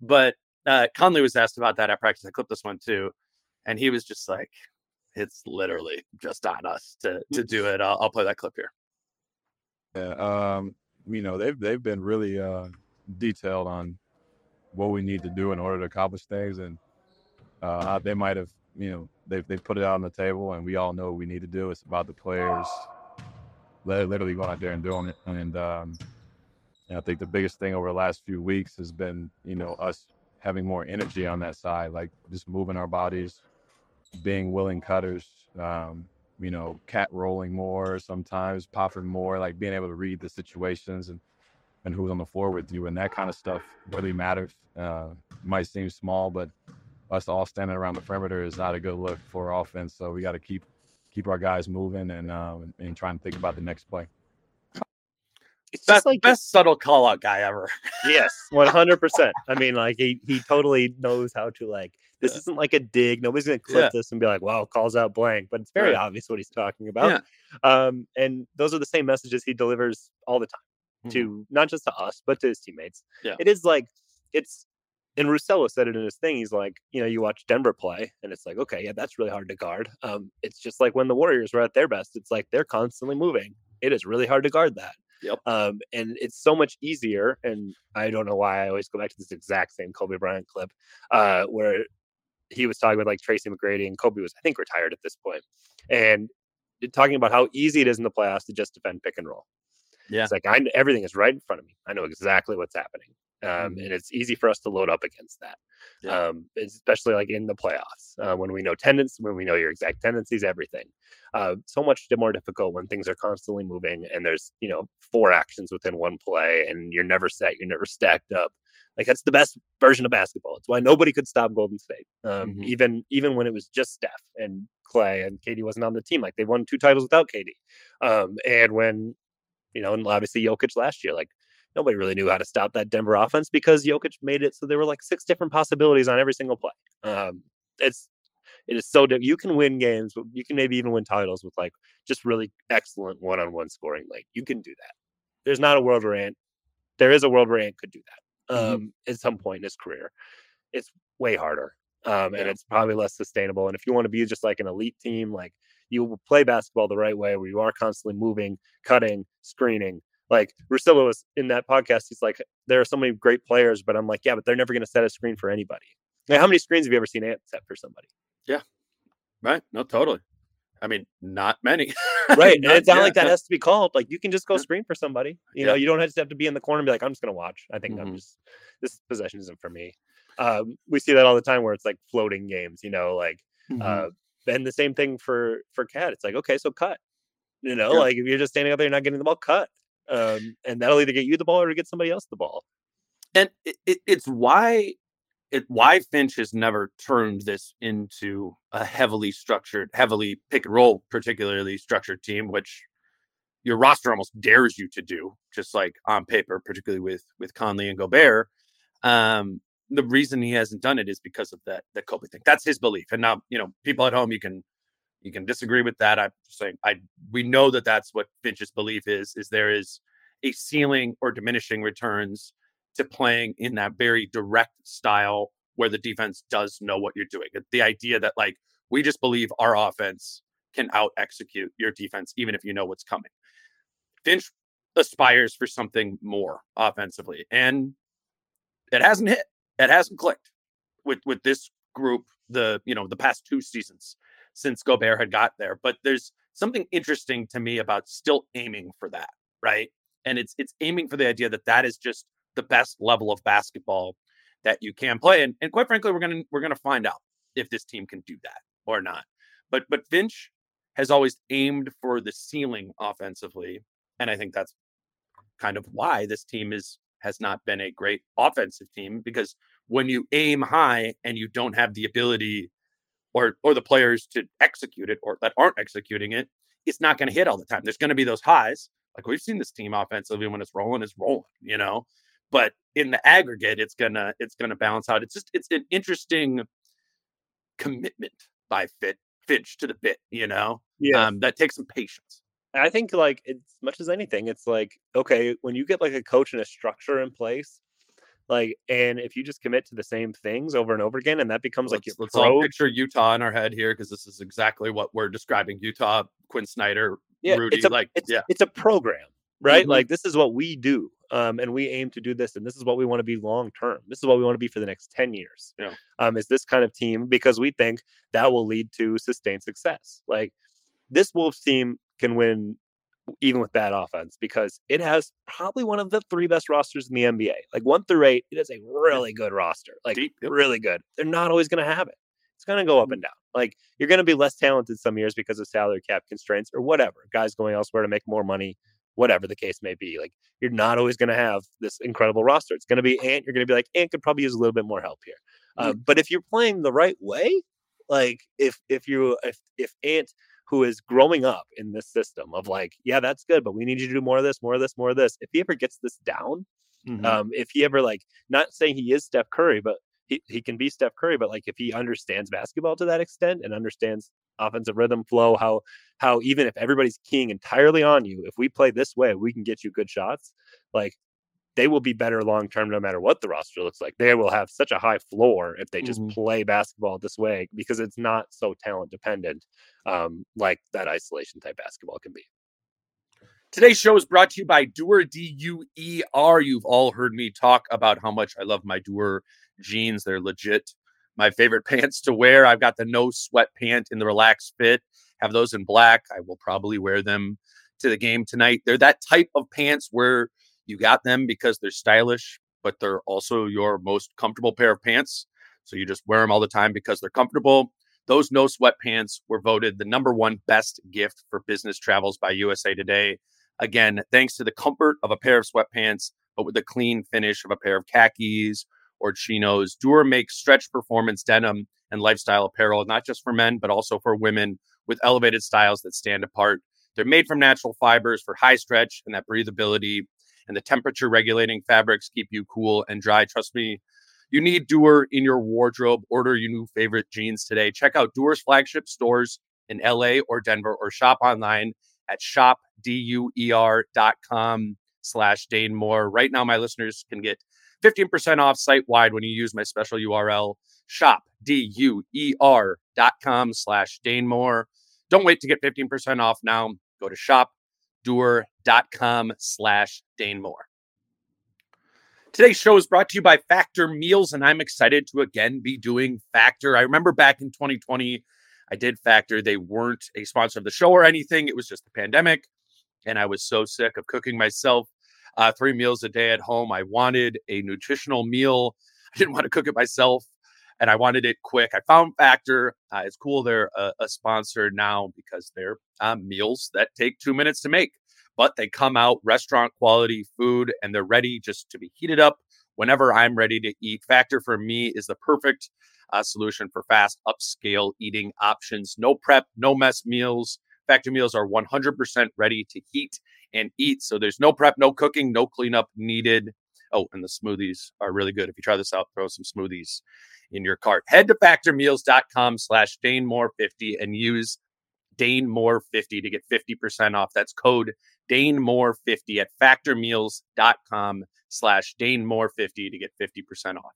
But uh conley was asked about that at practice i clipped this one too and he was just like it's literally just on us to to do it i'll, I'll play that clip here. Yeah um you know they've they've been really uh detailed on what we need to do in order to accomplish things, and uh, they might have, you know, they've they put it out on the table, and we all know what we need to do. It's about the players literally going out there and doing it, and um, and I think the biggest thing over the last few weeks has been, you know, us having more energy on that side, like just moving our bodies, being willing cutters, um, you know, cat rolling more sometimes, popping more, like being able to read the situations and and who's on the floor with you, and that kind of stuff really matters. Uh, might seem small, but us all standing around the perimeter is not a good look for offense. So we got to keep keep our guys moving and uh, and, and trying to think about the next play. It's best, like best subtle call out guy ever. [laughs] yes, one hundred percent. I mean, like he he totally knows how to like. This yeah. isn't like a dig. Nobody's gonna clip yeah. this and be like, "Wow, calls out blank," but it's very right. obvious what he's talking about. Yeah. Um, and those are the same messages he delivers all the time mm-hmm. to not just to us but to his teammates. Yeah, it is like it's. And Russillo said it in his thing. He's like, you know, you watch Denver play, and it's like, okay, yeah, that's really hard to guard. Um, it's just like when the Warriors were at their best. It's like they're constantly moving. It is really hard to guard that. Yep. Um, and it's so much easier. And I don't know why I always go back to this exact same Kobe Bryant clip, uh, where he was talking with like Tracy McGrady, and Kobe was, I think, retired at this point, and talking about how easy it is in the playoffs to just defend pick and roll. Yeah, it's like I everything is right in front of me. I know exactly what's happening, um, mm-hmm. and it's easy for us to load up against that. Yeah. Um, especially like in the playoffs uh, when we know tendencies, when we know your exact tendencies, everything. Uh, so much more difficult when things are constantly moving and there's you know four actions within one play and you're never set, you're never stacked up. Like that's the best version of basketball. It's why nobody could stop Golden State, um, mm-hmm. even even when it was just Steph and Clay and KD wasn't on the team. Like they won two titles without KD, um, and when you know, and obviously Jokic last year, like nobody really knew how to stop that Denver offense because Jokic made it so there were like six different possibilities on every single play. Um, it's it is so you can win games, you can maybe even win titles with like just really excellent one-on-one scoring. Like you can do that. There's not a world where Ant. There is a world where Ant could do that mm-hmm. um, mm-hmm. at some point in his career. It's way harder, um, and it's probably less sustainable. And if you want to be just like an elite team, like you will play basketball the right way, where you are constantly moving, cutting, screening, like Russillo was in that podcast. He's like, there are so many great players, but I'm like, yeah, but they're never going to set a screen for anybody. Like, how many screens have you ever seen Ant set for somebody? Yeah, right. No, totally. I mean, not many. [laughs] right. and it's not yeah. like that has to be called. Like you can just go screen for somebody. You yeah. know, you don't have to have to be in the corner and be like, I'm just gonna watch. I think mm-hmm. I'm just this possession isn't for me. Um, we see that all the time where it's like floating games, you know, like mm-hmm. uh and the same thing for for cat. It's like, okay, so cut. You know, like if you're just standing up there, you're not getting the ball, cut um, and that'll either get you the ball or get somebody else the ball. And it, it, it's why it why Finch has never turned this into a heavily structured, heavily pick and roll, particularly structured team, which your roster almost dares you to do, just like on paper, particularly with with Conley and Gobert. Um, the reason he hasn't done it is because of that that Kobe thing. That's his belief. And now, you know, people at home, you can you can disagree with that. I'm just saying I we know that that's what Finch's belief is. Is there is a ceiling or diminishing returns to playing in that very direct style where the defense does know what you're doing. The idea that like we just believe our offense can out execute your defense even if you know what's coming. Finch aspires for something more offensively, and it hasn't hit. It hasn't clicked with with this group. The you know the past two seasons since Gobert had got there. But there's something interesting to me about still aiming for that, right? And it's it's aiming for the idea that that is just the best level of basketball that you can play. And, and quite frankly, we're gonna we're gonna find out if this team can do that or not. But but Finch has always aimed for the ceiling offensively, and I think that's kind of why this team is has not been a great offensive team because when you aim high and you don't have the ability or or the players to execute it or that aren't executing it, it's not going to hit all the time. There's going to be those highs. Like we've seen this team offensively when it's rolling, it's rolling, you know. But in the aggregate, it's gonna it's gonna balance out. It's just it's an interesting commitment by Fit Finch to the bit, you know. Yeah, um, that takes some patience. I think like as much as anything, it's like okay, when you get like a coach and a structure in place, like, and if you just commit to the same things over and over again, and that becomes let's, like your let's pro- all picture Utah in our head here because this is exactly what we're describing. Utah, Quin Snyder, yeah, Rudy, it's a, like it's, yeah, it's a program, right? Mm-hmm. Like this is what we do. um, and we aim to do this, and this is what we want to be long term. This is what we want to be for the next ten years. Yeah. Um, is this kind of team because we think that will lead to sustained success. Like this Wolves team can win even with bad offense because it has probably one of the three best rosters in the NBA. Like one through eight, it is a really good roster. Like Deep, yep. really good. They're not always going to have it. It's going to go up and down. Like you're going to be less talented some years because of salary cap constraints or whatever. Guys going elsewhere to make more money, whatever the case may be. Like you're not always going to have this incredible roster. It's going to be Ant. You're going to be like Ant could probably use a little bit more help here. Uh, but if you're playing the right way, like if if you if if Ant who is growing up in this system of like, yeah, that's good, but we need you to do more of this, more of this, more of this. If he ever gets this down, Mhm. um, if he ever like, not saying he is Steph Curry, but he, he can be Steph Curry, but like if he understands basketball to that extent and understands offensive rhythm flow, how how even if everybody's keying entirely on you, if we play this way, we can get you good shots. Like they will be better long term no matter what the roster looks like. They will have such a high floor if they just Mhm. play basketball this way because it's not so talent dependent um, like that isolation type basketball can be. Today's show is brought to you by Duer D U E R. You've all heard me talk about how much I love my Duer jeans. They're legit my favorite [laughs] pants to wear. I've got the no sweat pant in the relaxed fit. Have those in black. I will probably wear them to the game tonight. They're that type of pants where you got them because they're stylish, but they're also your most comfortable pair of pants. So you just wear them all the time because they're comfortable. Those no sweat pants were voted the number one best gift for business travels by USA Today. Again, thanks to the comfort of a pair of sweatpants, but with the clean finish of a pair of khakis or chinos, Duer makes stretch performance denim and lifestyle apparel, not just for men, but also for women with elevated styles that stand apart. They're made from natural fibers for high stretch and that breathability, and the temperature regulating fabrics keep you cool and dry. Trust me, you need Duer in your wardrobe. Order your new favorite jeans today. Check out Duer's flagship stores in LA or Denver or shop online at shopduer.com slash Dane Moore. Right now, my listeners can get 15% off site wide when you use my special URL shopduer.com slash Dane Moore. Don't wait to get 15% off now. Go to shopduer.com slash Dane Moore. Today's show is brought to you by Factor Meals, and I'm excited to again be doing Factor. I remember back in 2020, I did Factor. They weren't a sponsor of the show or anything, it was just the pandemic. And I was so sick of cooking myself uh, three meals a day at home. I wanted a nutritional meal. I didn't want to cook it myself, and I wanted it quick. I found Factor. Uh, it's cool they're a, a sponsor now because they're uh, meals that take two minutes to make but they come out restaurant quality food and they're ready just to be heated up whenever I'm ready to eat. Factor for me is the perfect uh, solution for fast upscale eating options. No prep, no mess meals. Factor meals are 100% ready to heat and eat. So there's no prep, no cooking, no cleanup needed. Oh, and the smoothies are really good. If you try this out, throw some smoothies in your cart. Head to factormeals.com slash DaneMoore50 and use DaneMoore50 to get 50% off. That's code DaneMoore50 at factormeals.com slash DaneMoore50 to get 50% off.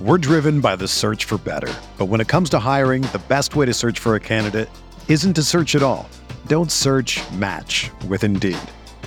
We're driven by the search for better. But when it comes to hiring, the best way to search for a candidate isn't to search at all. Don't search match with Indeed.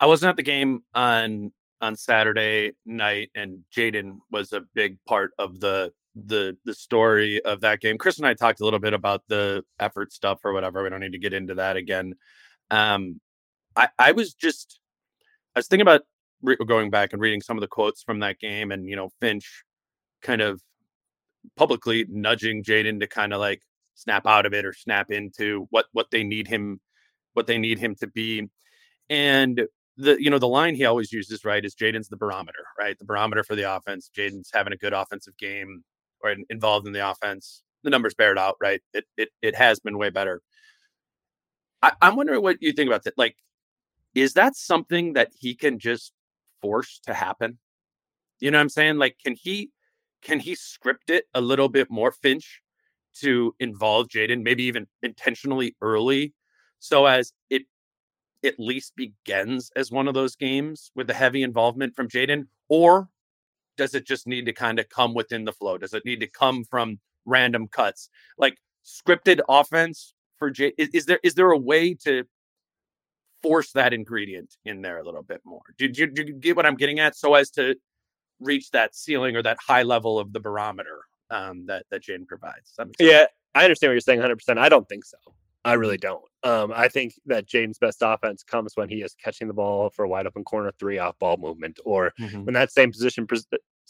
I wasn't at the game on on Saturday night, and Jaden was a big part of the the the story of that game. Chris and I talked a little bit about the effort stuff or whatever. We don't need to get into that again. Um, I I was just I was thinking about re- going back and reading some of the quotes from that game, and you know Finch kind of publicly nudging Jaden to kind of like snap out of it or snap into what what they need him what they need him to be. And the you know the line he always uses right is Jaden's the barometer, right? The barometer for the offense. Jaden's having a good offensive game or involved in the offense. The numbers bear it out, right? It it it has been way better. I, I'm wondering what you think about that. Like, is that something that he can just force to happen? You know what I'm saying? Like, can he can he script it a little bit more, Finch, to involve Jaden, maybe even intentionally early, so as it at least begins as one of those games with the heavy involvement from Jaden? Or does it just need to kind of come within the flow? Does it need to come from random cuts? Like scripted offense for Jay is, is there is there a way to force that ingredient in there a little bit more? Did you, did you get what I'm getting at? So as to reach that ceiling or that high level of the barometer um, that that Jaden provides. Yeah, I understand what you're saying 100. percent I don't think so. I really don't. Um, I think that Jaden's best offense comes when he is catching the ball for a wide open corner three off ball movement, or mm-hmm. when that same position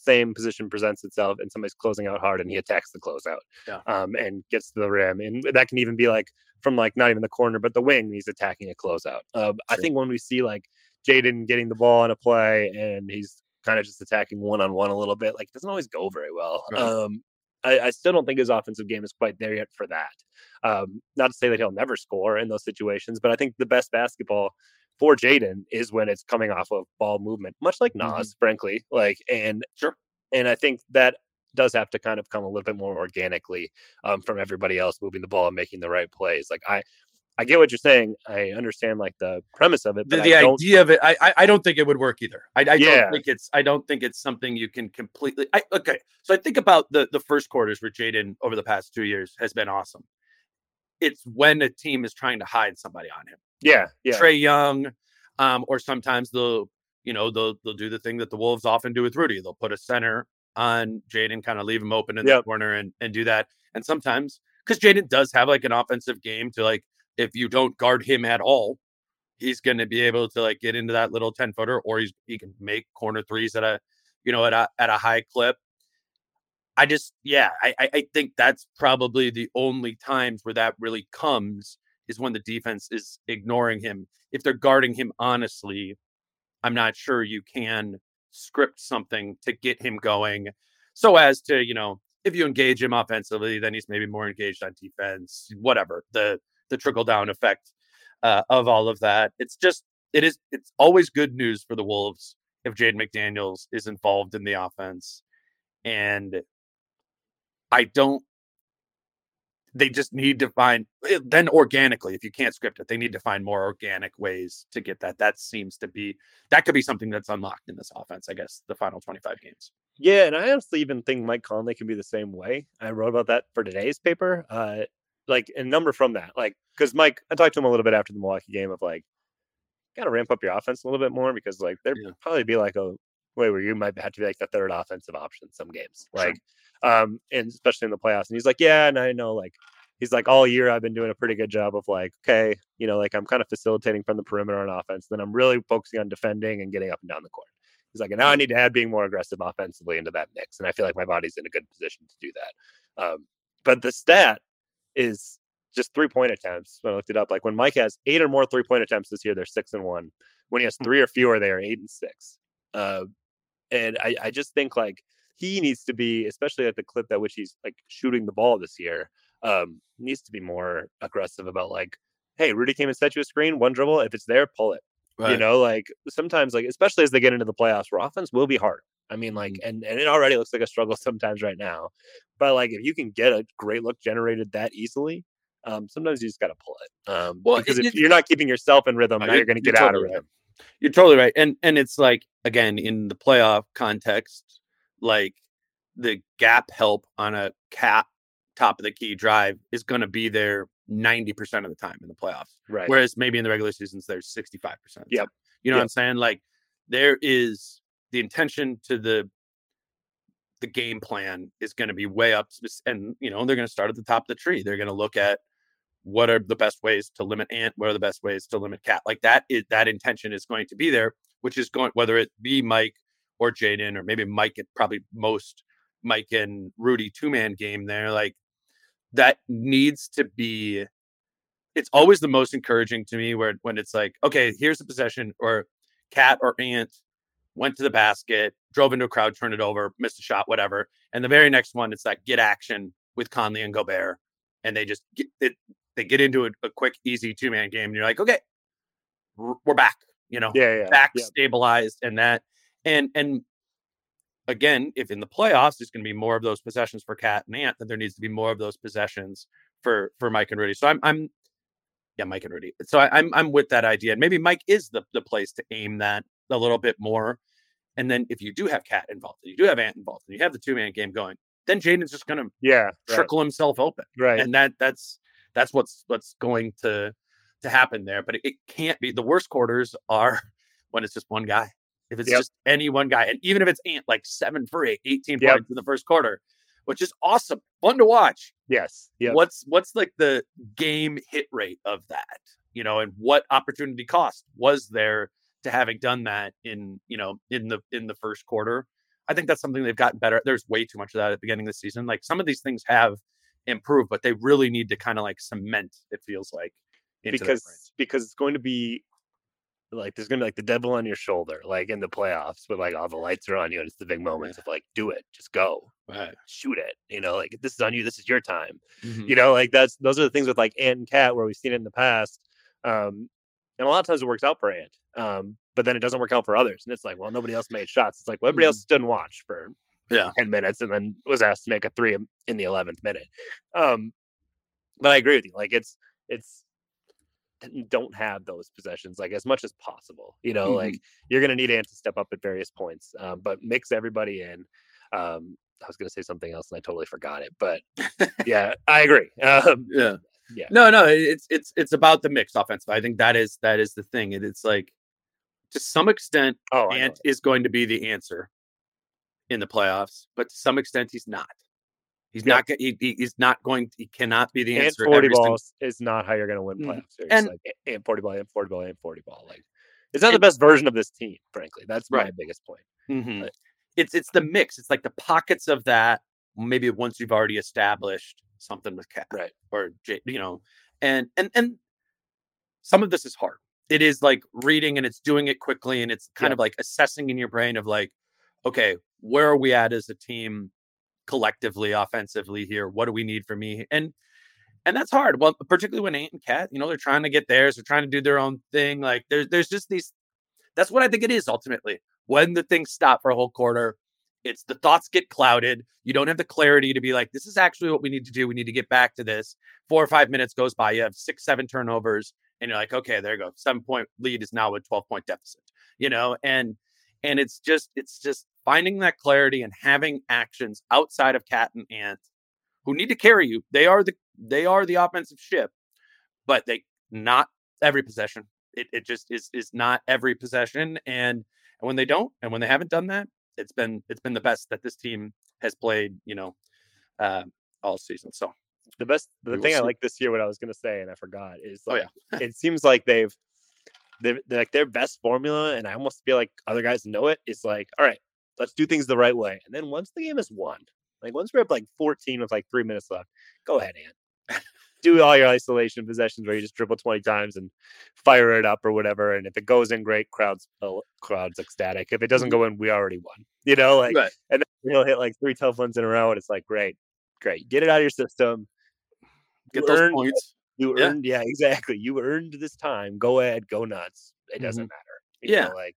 same position presents itself and somebody's closing out hard and he attacks the closeout yeah. um, and gets to the rim. And that can even be like from like not even the corner, but the wing. He's attacking a closeout. Um, I think when we see like Jaden getting the ball on a play and he's kind of just attacking one on one a little bit, like it doesn't always go very well. Right. Um, I, I, still don't think his offensive game is quite there yet for that. Um, not to say that he'll never score in those situations, but I think the best basketball for Jaden is when it's coming off of ball movement, much like Naz, mm-hmm. frankly. Like, and sure, and I think that does have to kind of come a little bit more organically um, from everybody else moving the ball and making the right plays. Like I, I get what you're saying. I understand like the premise of it. the, the idea of it, I, I don't think it would work either. I, I yeah. don't think it's I don't think it's something you can completely. I, okay, so I think about the the first quarters where Jaden over the past two years has been awesome. It's when a team is trying to hide somebody on him. Yeah, yeah. Trae Young, um, or sometimes they'll you know they'll they'll do the thing that the Wolves often do with Rudy. They'll put a center on Jaden, kind of leave him open in yep. the corner and and do that. And sometimes because Jaden does have like an offensive game to like if you don't guard him at all, he's going to be able to like get into that little 10 footer or he's he can make corner threes at a you know at a at a high clip. I just yeah i i think that's probably the only times where that really comes is when the defense is ignoring him. If they're guarding him honestly i'm not sure you can script something to get him going so as to you know if you engage him offensively then he's maybe more engaged on defense whatever the the trickle down effect uh, of all of that. It's just it is it's always good news for the Wolves if Jaden McDaniels is involved in the offense, and I don't. They just need to find eh, then organically. If you can't script it, they need to find more organic ways to get that. That seems to be that could be something that's unlocked in this offense. I guess the final twenty five games. Yeah, and I honestly even think Mike Conley can be the same way. I wrote about that for today's paper. Uh, like a number from that. Like, because Mike, I talked to him a little bit after the Milwaukee game of like, got to ramp up your offense a little bit more because like there'd yeah. probably be like a way where you might have to be like the third offensive option some games, like, sure. um, and especially in the playoffs. And he's like, yeah, and I know like. He's like, all year I've been doing a pretty good job of like, okay, you know, like I'm kind of facilitating from the perimeter on offense. Then I'm really focusing on defending and getting up and down the court. He's like, and now I need to add being more aggressive offensively into that mix. And I feel like my body's in a good position to do that. Um, but the stat is just three point attempts. When I looked it up, like when Mike has eight or more three point attempts this year, they're six and one. When he has three or fewer, they are eight and six. Uh, and I, I just think like he needs to be, especially at the clip at which he's like shooting the ball this year, um, needs to be more aggressive about like, hey, Rudy came and set you a screen, one dribble. If it's there, pull it. Right. You know, like sometimes, like especially as they get into the playoffs, where offense will be hard. I mean, like, mm. and and it already looks like a struggle [laughs] sometimes right now. But like, if you can get a great look generated that easily, um, sometimes you just got to pull it. Um, well, because it, if it, you're not keeping yourself in rhythm, now you're going to get out of rhythm. Right. You're totally right, and and it's like again in the playoff context, like the gap help on a cap top of the key drive is going to be there 90% of the time in the playoffs. Right. Whereas maybe in the regular seasons, there's 65%. Yep. You know yep. what I'm saying? Like there is the intention to the the game plan is going to be way up and you know they're going to start at the top of the tree they're going to look at what are the best ways to limit ant what are the best ways to limit cat like that is that intention is going to be there which is going whether it be Mike or Jaden or maybe Mike at probably most Mike and Rudy two man game there. Like that needs to be. It's always the most encouraging to me where when it's like, okay, here's the possession or cat or ant went to the basket, drove into a crowd, turned it over, missed a shot, whatever. And the very next one, it's that get action with Conley and Gobert, and they just get it. They get into a, a quick, easy two man game, and you're like, okay, we're back. You know, yeah, yeah, back yeah. stabilized, and that, and and again, if in the playoffs there's going to be more of those possessions for Cat and Ant, then there needs to be more of those possessions for for Mike and Rudy. So I'm I'm yeah, Mike and Rudy. So I, I'm I'm with that idea, and maybe Mike is the the place to aim that a little bit more. And then if you do have Cat involved, and you do have Ant involved, and you have the two man game going, then Jaden's just going to Yeah, right, trickle himself open, right. and that that's that's what's what's going to to happen there. But it, it can't be. The worst quarters are [laughs] when it's just one guy. If it's Yep. just any one guy, and even if it's Ant like seven for eight, 18 Yep. points in the first quarter, which is awesome, fun to watch. yes, yeah, What's what's like the game hit rate of that? You know, and what opportunity cost was there to having done that in you know in the in the first quarter? I think that's something they've gotten better. There's way too much of that at the beginning of the season. Like some of these things have improved, but they really need to kind of like cement. It feels like because because it's going to be like there's gonna be like the devil on your shoulder, like in the playoffs, but like all the lights are on you, and it's the big moments of like, do it, just go, Right. shoot it, you know, like this is on you, this is your time, Mhm. you know, like that's those are the things with like Ant and Cat where we've seen it in the past, um, and a lot of times it works out for Ant, um, but then it doesn't work out for others, and it's like, well, nobody else made shots. It's like well, everybody else stood and watched for Yeah. ten minutes, and then was asked to make a three in- the eleventh minute. Um, but I agree with you. Like it's it's don't have those possessions like as much as possible. You know, like you're gonna need Ant to step up at various points, um, but mix everybody in. Um, I was gonna say something else and I totally forgot it, but [laughs] yeah, I agree. [laughs] Um, Yeah. Yeah. No, no, it's it's it's about the mix offensive. I think that is that is the thing. And it's like to some extent, oh, Ant is going to be the answer in the playoffs, but to some extent, he's not. He's Yeah. not. He, he- he's not going. He cannot be the Ant answer. forty single- balls is not how you're gonna win Mm. playoff series. And- like A- Ant forty ball, and forty ball, and forty ball. Like it's not the best version of this team, frankly. That's my Right. biggest point. Mhm. Right. It's it's the mix. It's like the pockets of that. Maybe once you've already established something with Cat, Right. Or J- you know, and and and some of this is hard. It is like reading and it's doing it quickly and it's kind Yeah. of like assessing in your brain of like, okay, where are we at as a team collectively, offensively here? What do we need from me? And and that's hard. Well, particularly when Ant and Cat, you know, they're trying to get theirs, they're trying to do their own thing. Like there's there's just these. That's what I think it is ultimately. When the things stop for a whole quarter, it's the thoughts get clouded. You don't have the clarity to be like, this is actually what we need to do. We need to get back to this. Four or five minutes goes by. You have six, seven turnovers, and you're like, okay, there you go. Seven point lead is now a 12 point deficit. You know, and and it's just it's just finding that clarity and having actions outside of Cat and Ant who need to carry you. They are the they are the offensive ship, but they not every possession. It it just is is not every possession. And and when they don't, and when they haven't done that, it's been it's been the best that this team has played. You know, uh, all season. So The best, the We will thing I like this year, what I was gonna say, and I forgot, is Oh, yeah. it seems like they've, they're, they're like their best formula, and I almost feel like other guys know it. Is like, all right, let's do things the right way, and then once the game is won, like once we're up like 14 with like three minutes left, go ahead, Ant. Do all your isolation possessions where you just dribble 20 times and fire it up or whatever. And if it goes in, great. Crowds, oh, crowds ecstatic. If it doesn't mm-hmm. go in, we already won. You know, like right. and then he'll hit like three tough ones in a row, and it's like great, great. Get it out of your system. get You those earned- points. You Yeah. earned, yeah, exactly. You earned this time. Go ahead, go nuts. It doesn't mm-hmm. matter. You Yeah. know, like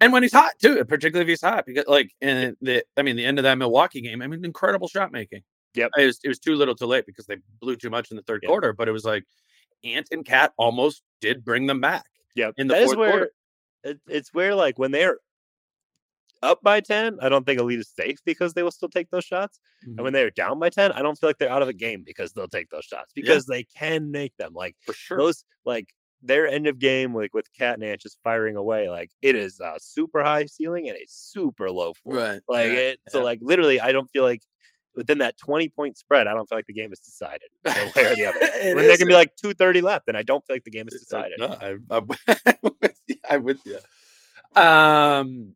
And when he's hot too, particularly if he's hot, because like in the I mean the end of that Milwaukee game, I mean incredible shot making. Yep. It was it was too little too late because they blew too much in the third Yep. quarter, but it was like Ant and Cat almost did bring them back. yeah, in the that is fourth where quarter. it, it's where like when they're up by ten, I don't think Elite is safe because they will still take those shots. And Mm-hmm. when they're down by ten, I don't feel like they're out of the game because they'll take those shots because they can make them. Like For sure. those like their end of game like with Cat and Ant just firing away like it is a super high ceiling and a super low floor. Right. Like it so yeah. like literally I don't feel like within that 20 point spread, I don't feel like the game is decided [laughs] one way or the other. When there can be like 230 left, and I don't feel like the game is Uh, decided. No, I, I'm, I'm [laughs] with you. I'm with you. Um,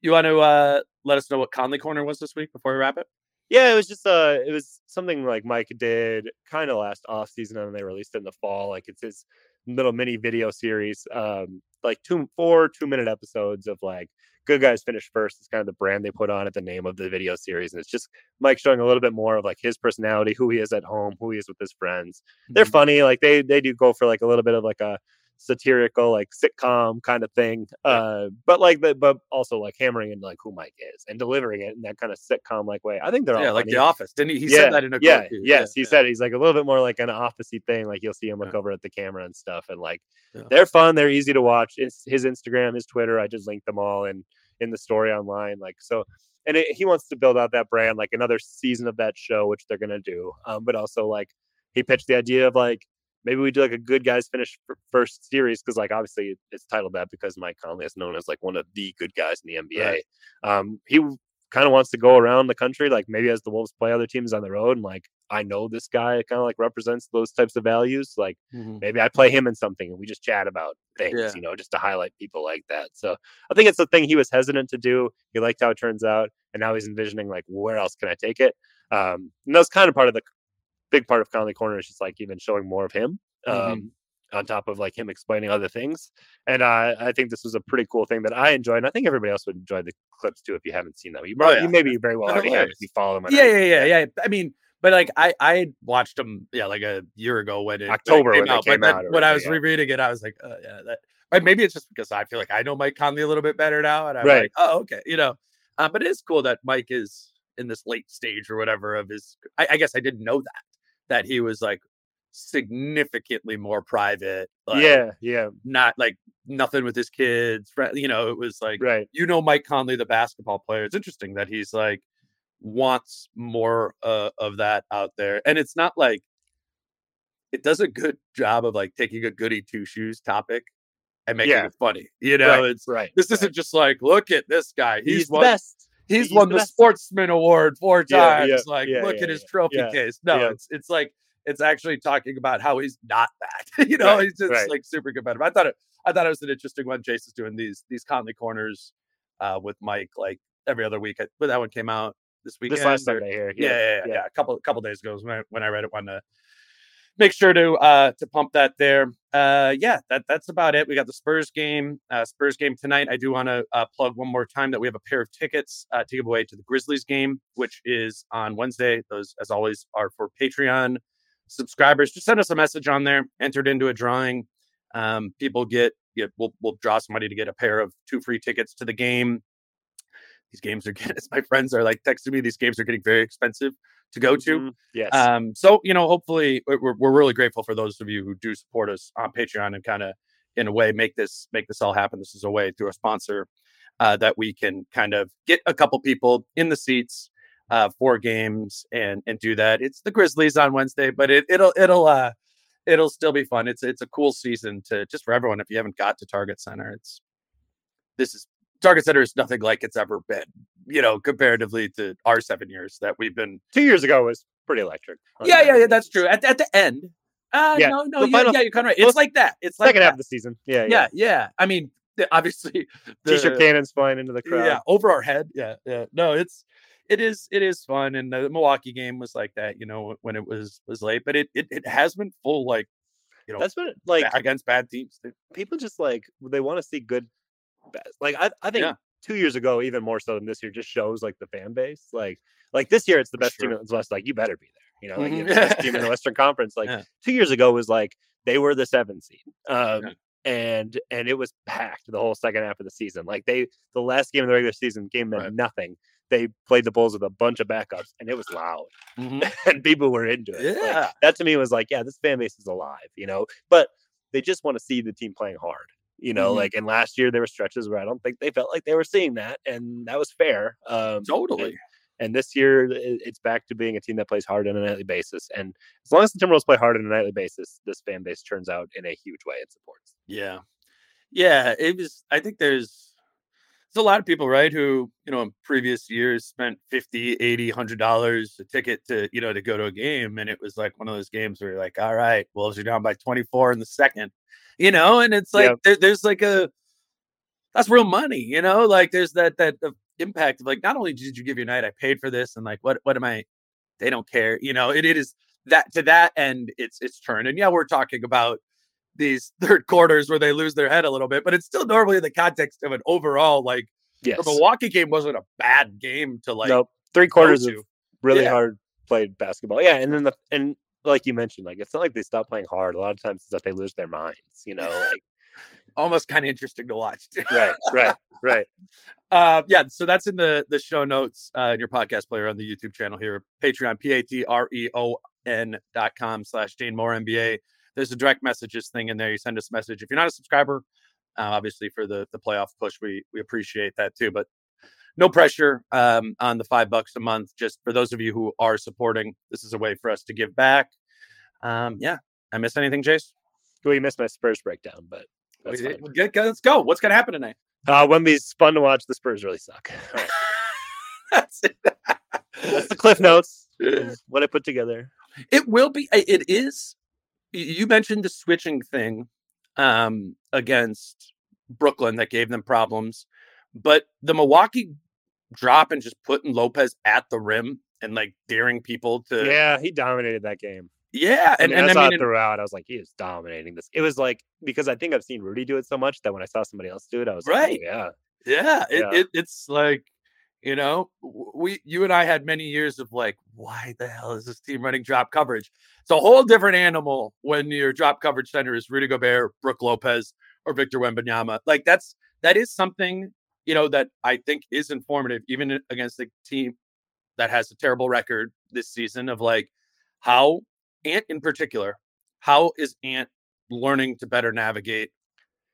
you want to uh, let us know what Conley Corner was this week before we wrap it? Yeah, it was just uh it was something like Mike did kind of last off season and they released it in the fall. Like it's his little mini video series. Um like two four two minute episodes of like good guys finish first. It's kind of the brand they put on it, the name of the video series. And it's just Mike showing a little bit more of like his personality, who he is at home, who he is with his friends. They're Mhm. funny. Like they they do go for like a little bit of like a satirical like sitcom kind of thing uh but like the but also like hammering in like who mike is and delivering it in that kind of sitcom like way i think they're all yeah, like funny. The Office. Didn't he? He yeah, said that in a yeah, yes, he yeah. said he's like a little bit more like an officey thing. Like you'll see him look over at the camera and stuff, and like they're fun. They're easy to watch. It's his Instagram, his Twitter. I just linked them all in in the story online. Like so, and it, he wants to build out that brand, like another season of that show, which they're gonna do. Um, but also like he pitched the idea of like maybe we do like a good guys finish f- first series because like obviously it's titled that because Mike Conley is known as like one of the good guys in the NBA. Right. Um, he kind of wants to go around the country, like maybe as the Wolves play other teams on the road, and like I know this guy kind of like represents those types of values. Like Mhm. maybe I play him in something and we just chat about things, Yeah. you know, just to highlight people like that. So I think it's the thing he was hesitant to do. He liked how it turns out, and now he's envisioning like where else can I take it? Um, and that's kind of part of the big part of Conley Corner is just like even showing more of him. Um, Mhm. on top of like him explaining other things. And uh, I think this was a pretty cool thing that I enjoyed. And I think everybody else would enjoy the clips too if you haven't seen them. You, probably, Oh, yeah. you maybe very well already have if you follow them. Yeah, yeah, yeah, yeah. I mean, but like I I watched them yeah like a year ago when it October when, when it they came out. came but out when I was yeah. rereading it, I was like, uh, yeah, that. Or maybe it's just because I feel like I know Mike Conley a little bit better now, and I'm Right. like, oh, okay, you know. Uh, but it is cool that Mike is in this late stage or whatever of his. I, I guess I didn't know that that he was like significantly more private. Like, yeah, yeah, not like nothing with his kids. You know, it was like right. you know Mike Conley, the basketball player. It's interesting that he's like wants more uh, of that out there, and it's not like it does a good job of like taking a goody two shoes topic and making Yeah. it funny. You know, right, it's right. this right. isn't just like look at this guy. He's, He's, the won. best. He's, he's won the best. Sportsman Award four times. yeah, like yeah, look yeah, at his trophy case. No, it's it's like it's actually talking about how he's not that. [laughs] you know, Right, he's just right. like super competitive. I thought it I thought it was an interesting one. Jason's doing these these Conley corners uh with Mike like every other week. I, but that one came out this weekend. This last Sunday here. yeah, yeah, yeah, yeah. A couple couple days ago when I, when I read it. Wanted to make sure to uh to pump that there. Uh, yeah, that that's about it. We got the Spurs game. Uh, Spurs game tonight. I do want to uh, plug one more time that we have a pair of tickets uh, to give away to the Grizzlies game, which is on Wednesday. Those, as always, are for Patreon subscribers. Just send us a message on there. Entered into a drawing. Um, people get, get we'll we'll draw somebody to get a pair of two free tickets to the game. These games are getting, [laughs] as my friends are like texting me, these games are getting very expensive to go to. Mhm, Yes. Um, so you know, hopefully, we- we're we're really grateful for those of you who do support us on Patreon and kind of, in a way, make this make this all happen. This is a way through a sponsor uh, that we can kind of get a couple people in the seats uh, for games and and do that. It's the Grizzlies on Wednesday, but it it'll it'll uh it'll still be fun. It's it's a cool season to just for everyone. If you haven't got to Target Center, it's this is Target Center is nothing like it's ever been. You know, comparatively to our seven years that we've been Two years ago was pretty electric. yeah, yeah, yeah. That's true. At, at the end, uh, Yeah, no, no, you, final- yeah, you're kind of right. It's like that. It's like Second half of the season. Yeah, yeah, yeah. I mean, obviously, [laughs] the, T-shirt cannons flying into the crowd. yeah, over our head. Yeah, yeah. No, it's it is it is fun, and the Milwaukee game was like that. You know, when it was was late, but it it, it has been full like you know That's what like against bad teams. people just like they want to see good bas- like I, I think Yeah. two years ago even more so than this year just shows like the fan base like like this year it's the best team in the west like you better be there you know like Mhm. you're the best team in the [laughs] western conference like Yeah. two years ago was like they were the seven seed um Yeah. and and it was packed the whole second half of the season like they the last game of the regular season game meant Right. nothing they played the bulls with a bunch of backups and it was loud Mhm. [laughs] and people were into it Like, Yeah, that to me was like, yeah, this fan base is alive, you know. But they just want to see the team playing hard, you know. Mhm. Like, and last year there were stretches where I don't think they felt like they were seeing that, and that was fair. Um, totally. And, and this year it's back to being a team that plays hard on a nightly basis, and as long as the Timberwolves play hard on a nightly basis, this fan base turns out in a huge way and supports. Yeah. Yeah. It was, I think there's, there's a lot of people, right, who, you know, in previous years spent 50, 80, 100 dollars a ticket to, you know, to go to a game. And it was like one of those games where you're like, all right, Wolves are down by 24 in the second, you know, and it's like, Yep. there, there's like a, that's real money, you know. Like there's that that uh, impact of like not only did you give your night, I paid for this, and like what what am I? They don't care, you know. It it is that to that end, it's it's turned. And yeah, we're talking about these [laughs] third quarters where they lose their head a little bit, but it's still normally in the context of an overall like Yes. the Milwaukee game wasn't a bad game to like nope. Three quarters of really Yeah. hard played basketball. Yeah, and then the and like you mentioned, like it's not like they stop playing hard. A lot of times it's that they lose their minds. You know, like [laughs] almost kind of interesting to watch. right, right, right. [laughs] Uh, yeah, so that's in the the show notes uh, in your podcast player on the YouTube channel here, Patreon, P A T R E O N dot com slash Dane Moore NBA. There's a direct messages thing in there. You send us a message. If you're not a subscriber, uh, obviously for the the playoff push, we we appreciate that too. But no pressure um, on the five bucks a month. Just for those of you who are supporting, this is a way for us to give back. Um, yeah, I miss anything, Jace? Well, you missed my Spurs breakdown, but We- get- let's go. What's gonna happen tonight? Uh, Wemby's fun to watch. The Spurs really suck. [laughs] Right. That's it. That's the cliff notes. [laughs] What I put together. It will be. It is. You mentioned the switching thing um, against Brooklyn that gave them problems, but the Milwaukee drop and just putting Lopez at the rim and like daring people to Yeah, he dominated that game. yeah, And, and, and I I mean throughout. I was like, he is dominating this. It was like because I think I've seen Rudy do it so much that when I saw somebody else do it, I was Right. like, oh, yeah, yeah, it, Yeah. It, it's like you know we you and I had many years of like why the hell is this team running drop coverage? It's a whole different animal when your drop coverage center is Rudy Gobert, Brook Lopez, or Victor Wembanyama. Like that's that is something you know that I think is informative even against a team that has a terrible record this season of like how Ant in particular, how is Ant learning to better navigate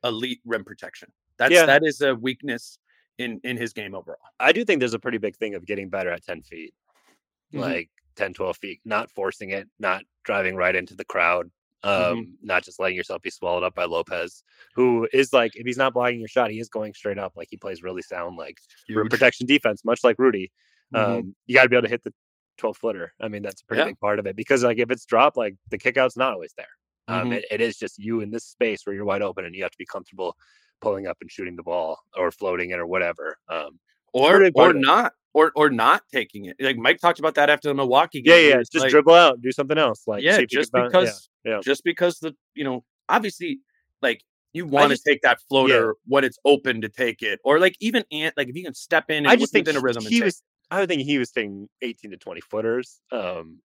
elite rim protection? That's Yeah. that is a weakness in in his game overall. I do think there's a pretty big thing of getting better at 10 feet, Mhm. like 10, 12 feet, not forcing it, not driving right into the crowd, um, Mhm. not just letting yourself be swallowed up by Lopez, who is like, if he's not blocking your shot, he is going straight up. Like he plays really sound, like Huge. protection defense, much like Rudy. Mhm. Um, you got to be able to hit the 12 footer. I mean, that's a pretty Yeah. big part of it because, like, if it's dropped, like the kickout's not always there. Um, Mhm. it, it is just you in this space where you're wide open and you have to be comfortable pulling up and shooting the ball or floating it or whatever. Um, or or not or or not taking it. Like Mike talked about that after the Milwaukee game. yeah, yeah, just like, dribble out, do something else. Like, yeah, see if you just bounce- yeah, because yeah. just because the you know obviously like you want to take that floater when it's open to take it or like even Ant like if you can step in and I just think within a rhythm and he was. I would think he was taking 18 to 20 footers. Um,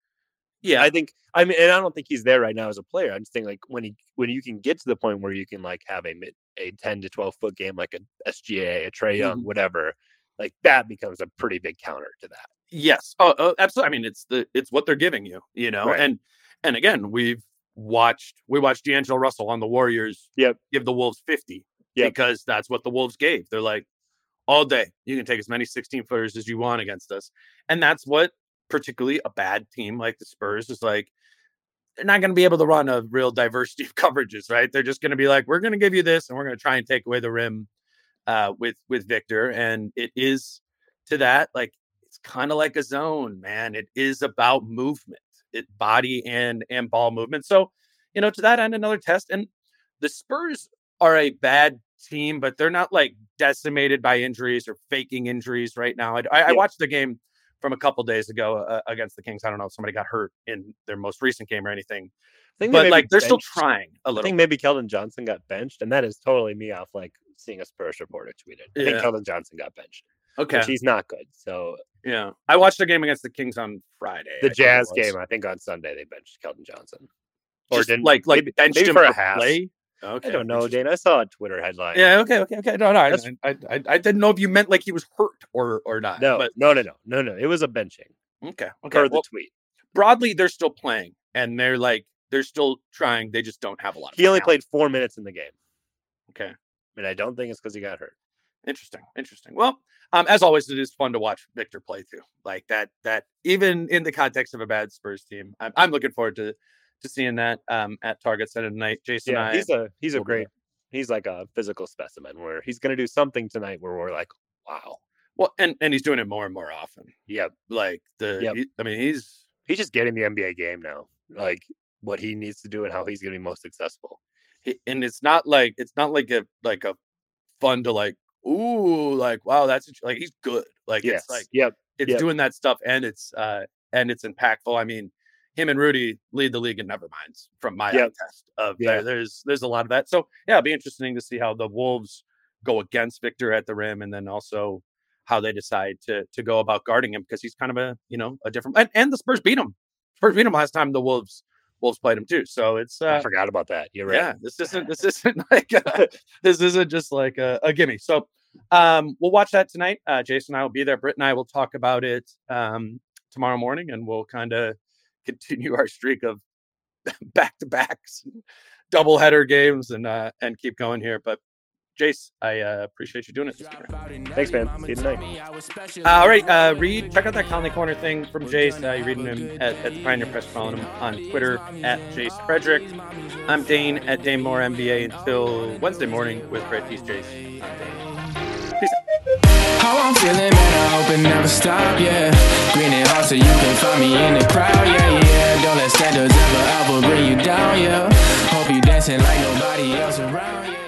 yeah I think. I mean, and I don't think he's there right now as a player. I'm just think like when he when you can get to the point where you can like have a mid a 10 to 12 foot game like a SGA, a Trae Young, Mhm. whatever, like that becomes a pretty big counter to that. Yes. Oh, oh, absolutely. I mean, it's the it's what they're giving you, you know. Right. And and again, we've watched we watched D'Angelo Russell on the Warriors. Yep. Give the Wolves fifty Yep. because that's what the Wolves gave. They're like, all day you can take as many sixteen footers as you want against us, and that's what particularly a bad team like the Spurs is like. They're not going to be able to run a real diversity [laughs] of coverages, right? They're just going to be like, we're going to give you this, and we're going to try and take away the rim uh, with with Victor, and it is to that like it's kind of like a zone, man. It is about movement, it body and and ball movement. So, you know, to that end, another test. And the Spurs are a bad team, but they're not like decimated by injuries or faking injuries right now. I, I, I watched the game from a couple days ago uh, against the Kings. I don't know if somebody got hurt in their most recent game or anything, I think they but maybe like they're still trying a I little. I think maybe Keldon Johnson got benched, and that is totally me off like seeing a Spurs reporter tweeted. I think Keldon Johnson got benched, okay, which he's not good. So yeah, I watched the game against the Kings on Friday. The it Jazz game, I think on Sunday they benched Keldon Johnson, or Just didn't like like maybe, benched maybe him for for a half. play. Okay, I don't know, interesting. Dane. I saw a Twitter headline. Yeah. Okay. Okay. Okay. No. No. I, That's- I, I, I didn't know if you meant like he was hurt or or not. No, But no, no, no, no, no. It was a benching okay. Okay. per the tweet. broadly, they're still playing, and they're like they're still trying. They just don't have a lot. Of He only talent. played four minutes in the game, Okay. and I don't think it's because he got hurt. Interesting. Interesting. Well, um, as always, it is fun to watch Victor play too. Like that. That even in the context of a bad Spurs team, I'm, I'm looking forward to to seeing that um at Target Center tonight. Jason, Yeah, and I, he's a he's a great. He's like a physical specimen where he's going to do something tonight where we're like, wow, well, and and he's doing it more and more often. yeah, Like the, Yep. he- I mean, he's he's just getting the NBA game now. Like what he needs to do and how he's going to be most successful. he- and it's not like it's not like a like a fun to like ooh, like wow, that's like he's good. Like Yes. it's like yep. it's Yep. doing that stuff and it's uh and it's impactful. I mean, him and Rudy lead the league in never minds from my Yep. test of Yeah. there, there's there's a lot of that. So yeah, it'll be interesting to see how the Wolves go against Victor at the rim and then also how they decide to to go about guarding him because he's kind of a you know a different and, and the Spurs beat him. Spurs beat him last time the Wolves Wolves played him too. So it's I uh forgot about that. You're right. yeah, this isn't this [laughs] isn't like a, this isn't just like a, a gimme. So um we'll watch that tonight. Uh Jason and I will be there. Britt and I will talk about it um tomorrow morning and we'll kind of continue our streak of [laughs] back to backs, double header games and uh and keep going here. But Jace, I uh, appreciate you doing it. this. Thanks, man. See you tonight. Uh, all right, uh, read check out that Conley Corner thing from Jace. Uh, you're reading him at, at the Pioneer Press, following him on Twitter at Jace Frederick. I'm Dane at Dane Moore NBA until Wednesday morning with Britt Peace Jace. How I'm feeling, man, I hope it never stop, yeah. Green and hot so you can find me in the crowd, yeah, yeah. Don't let standards ever, ever bring you down, yeah. Hope you dancing like nobody else around, yeah.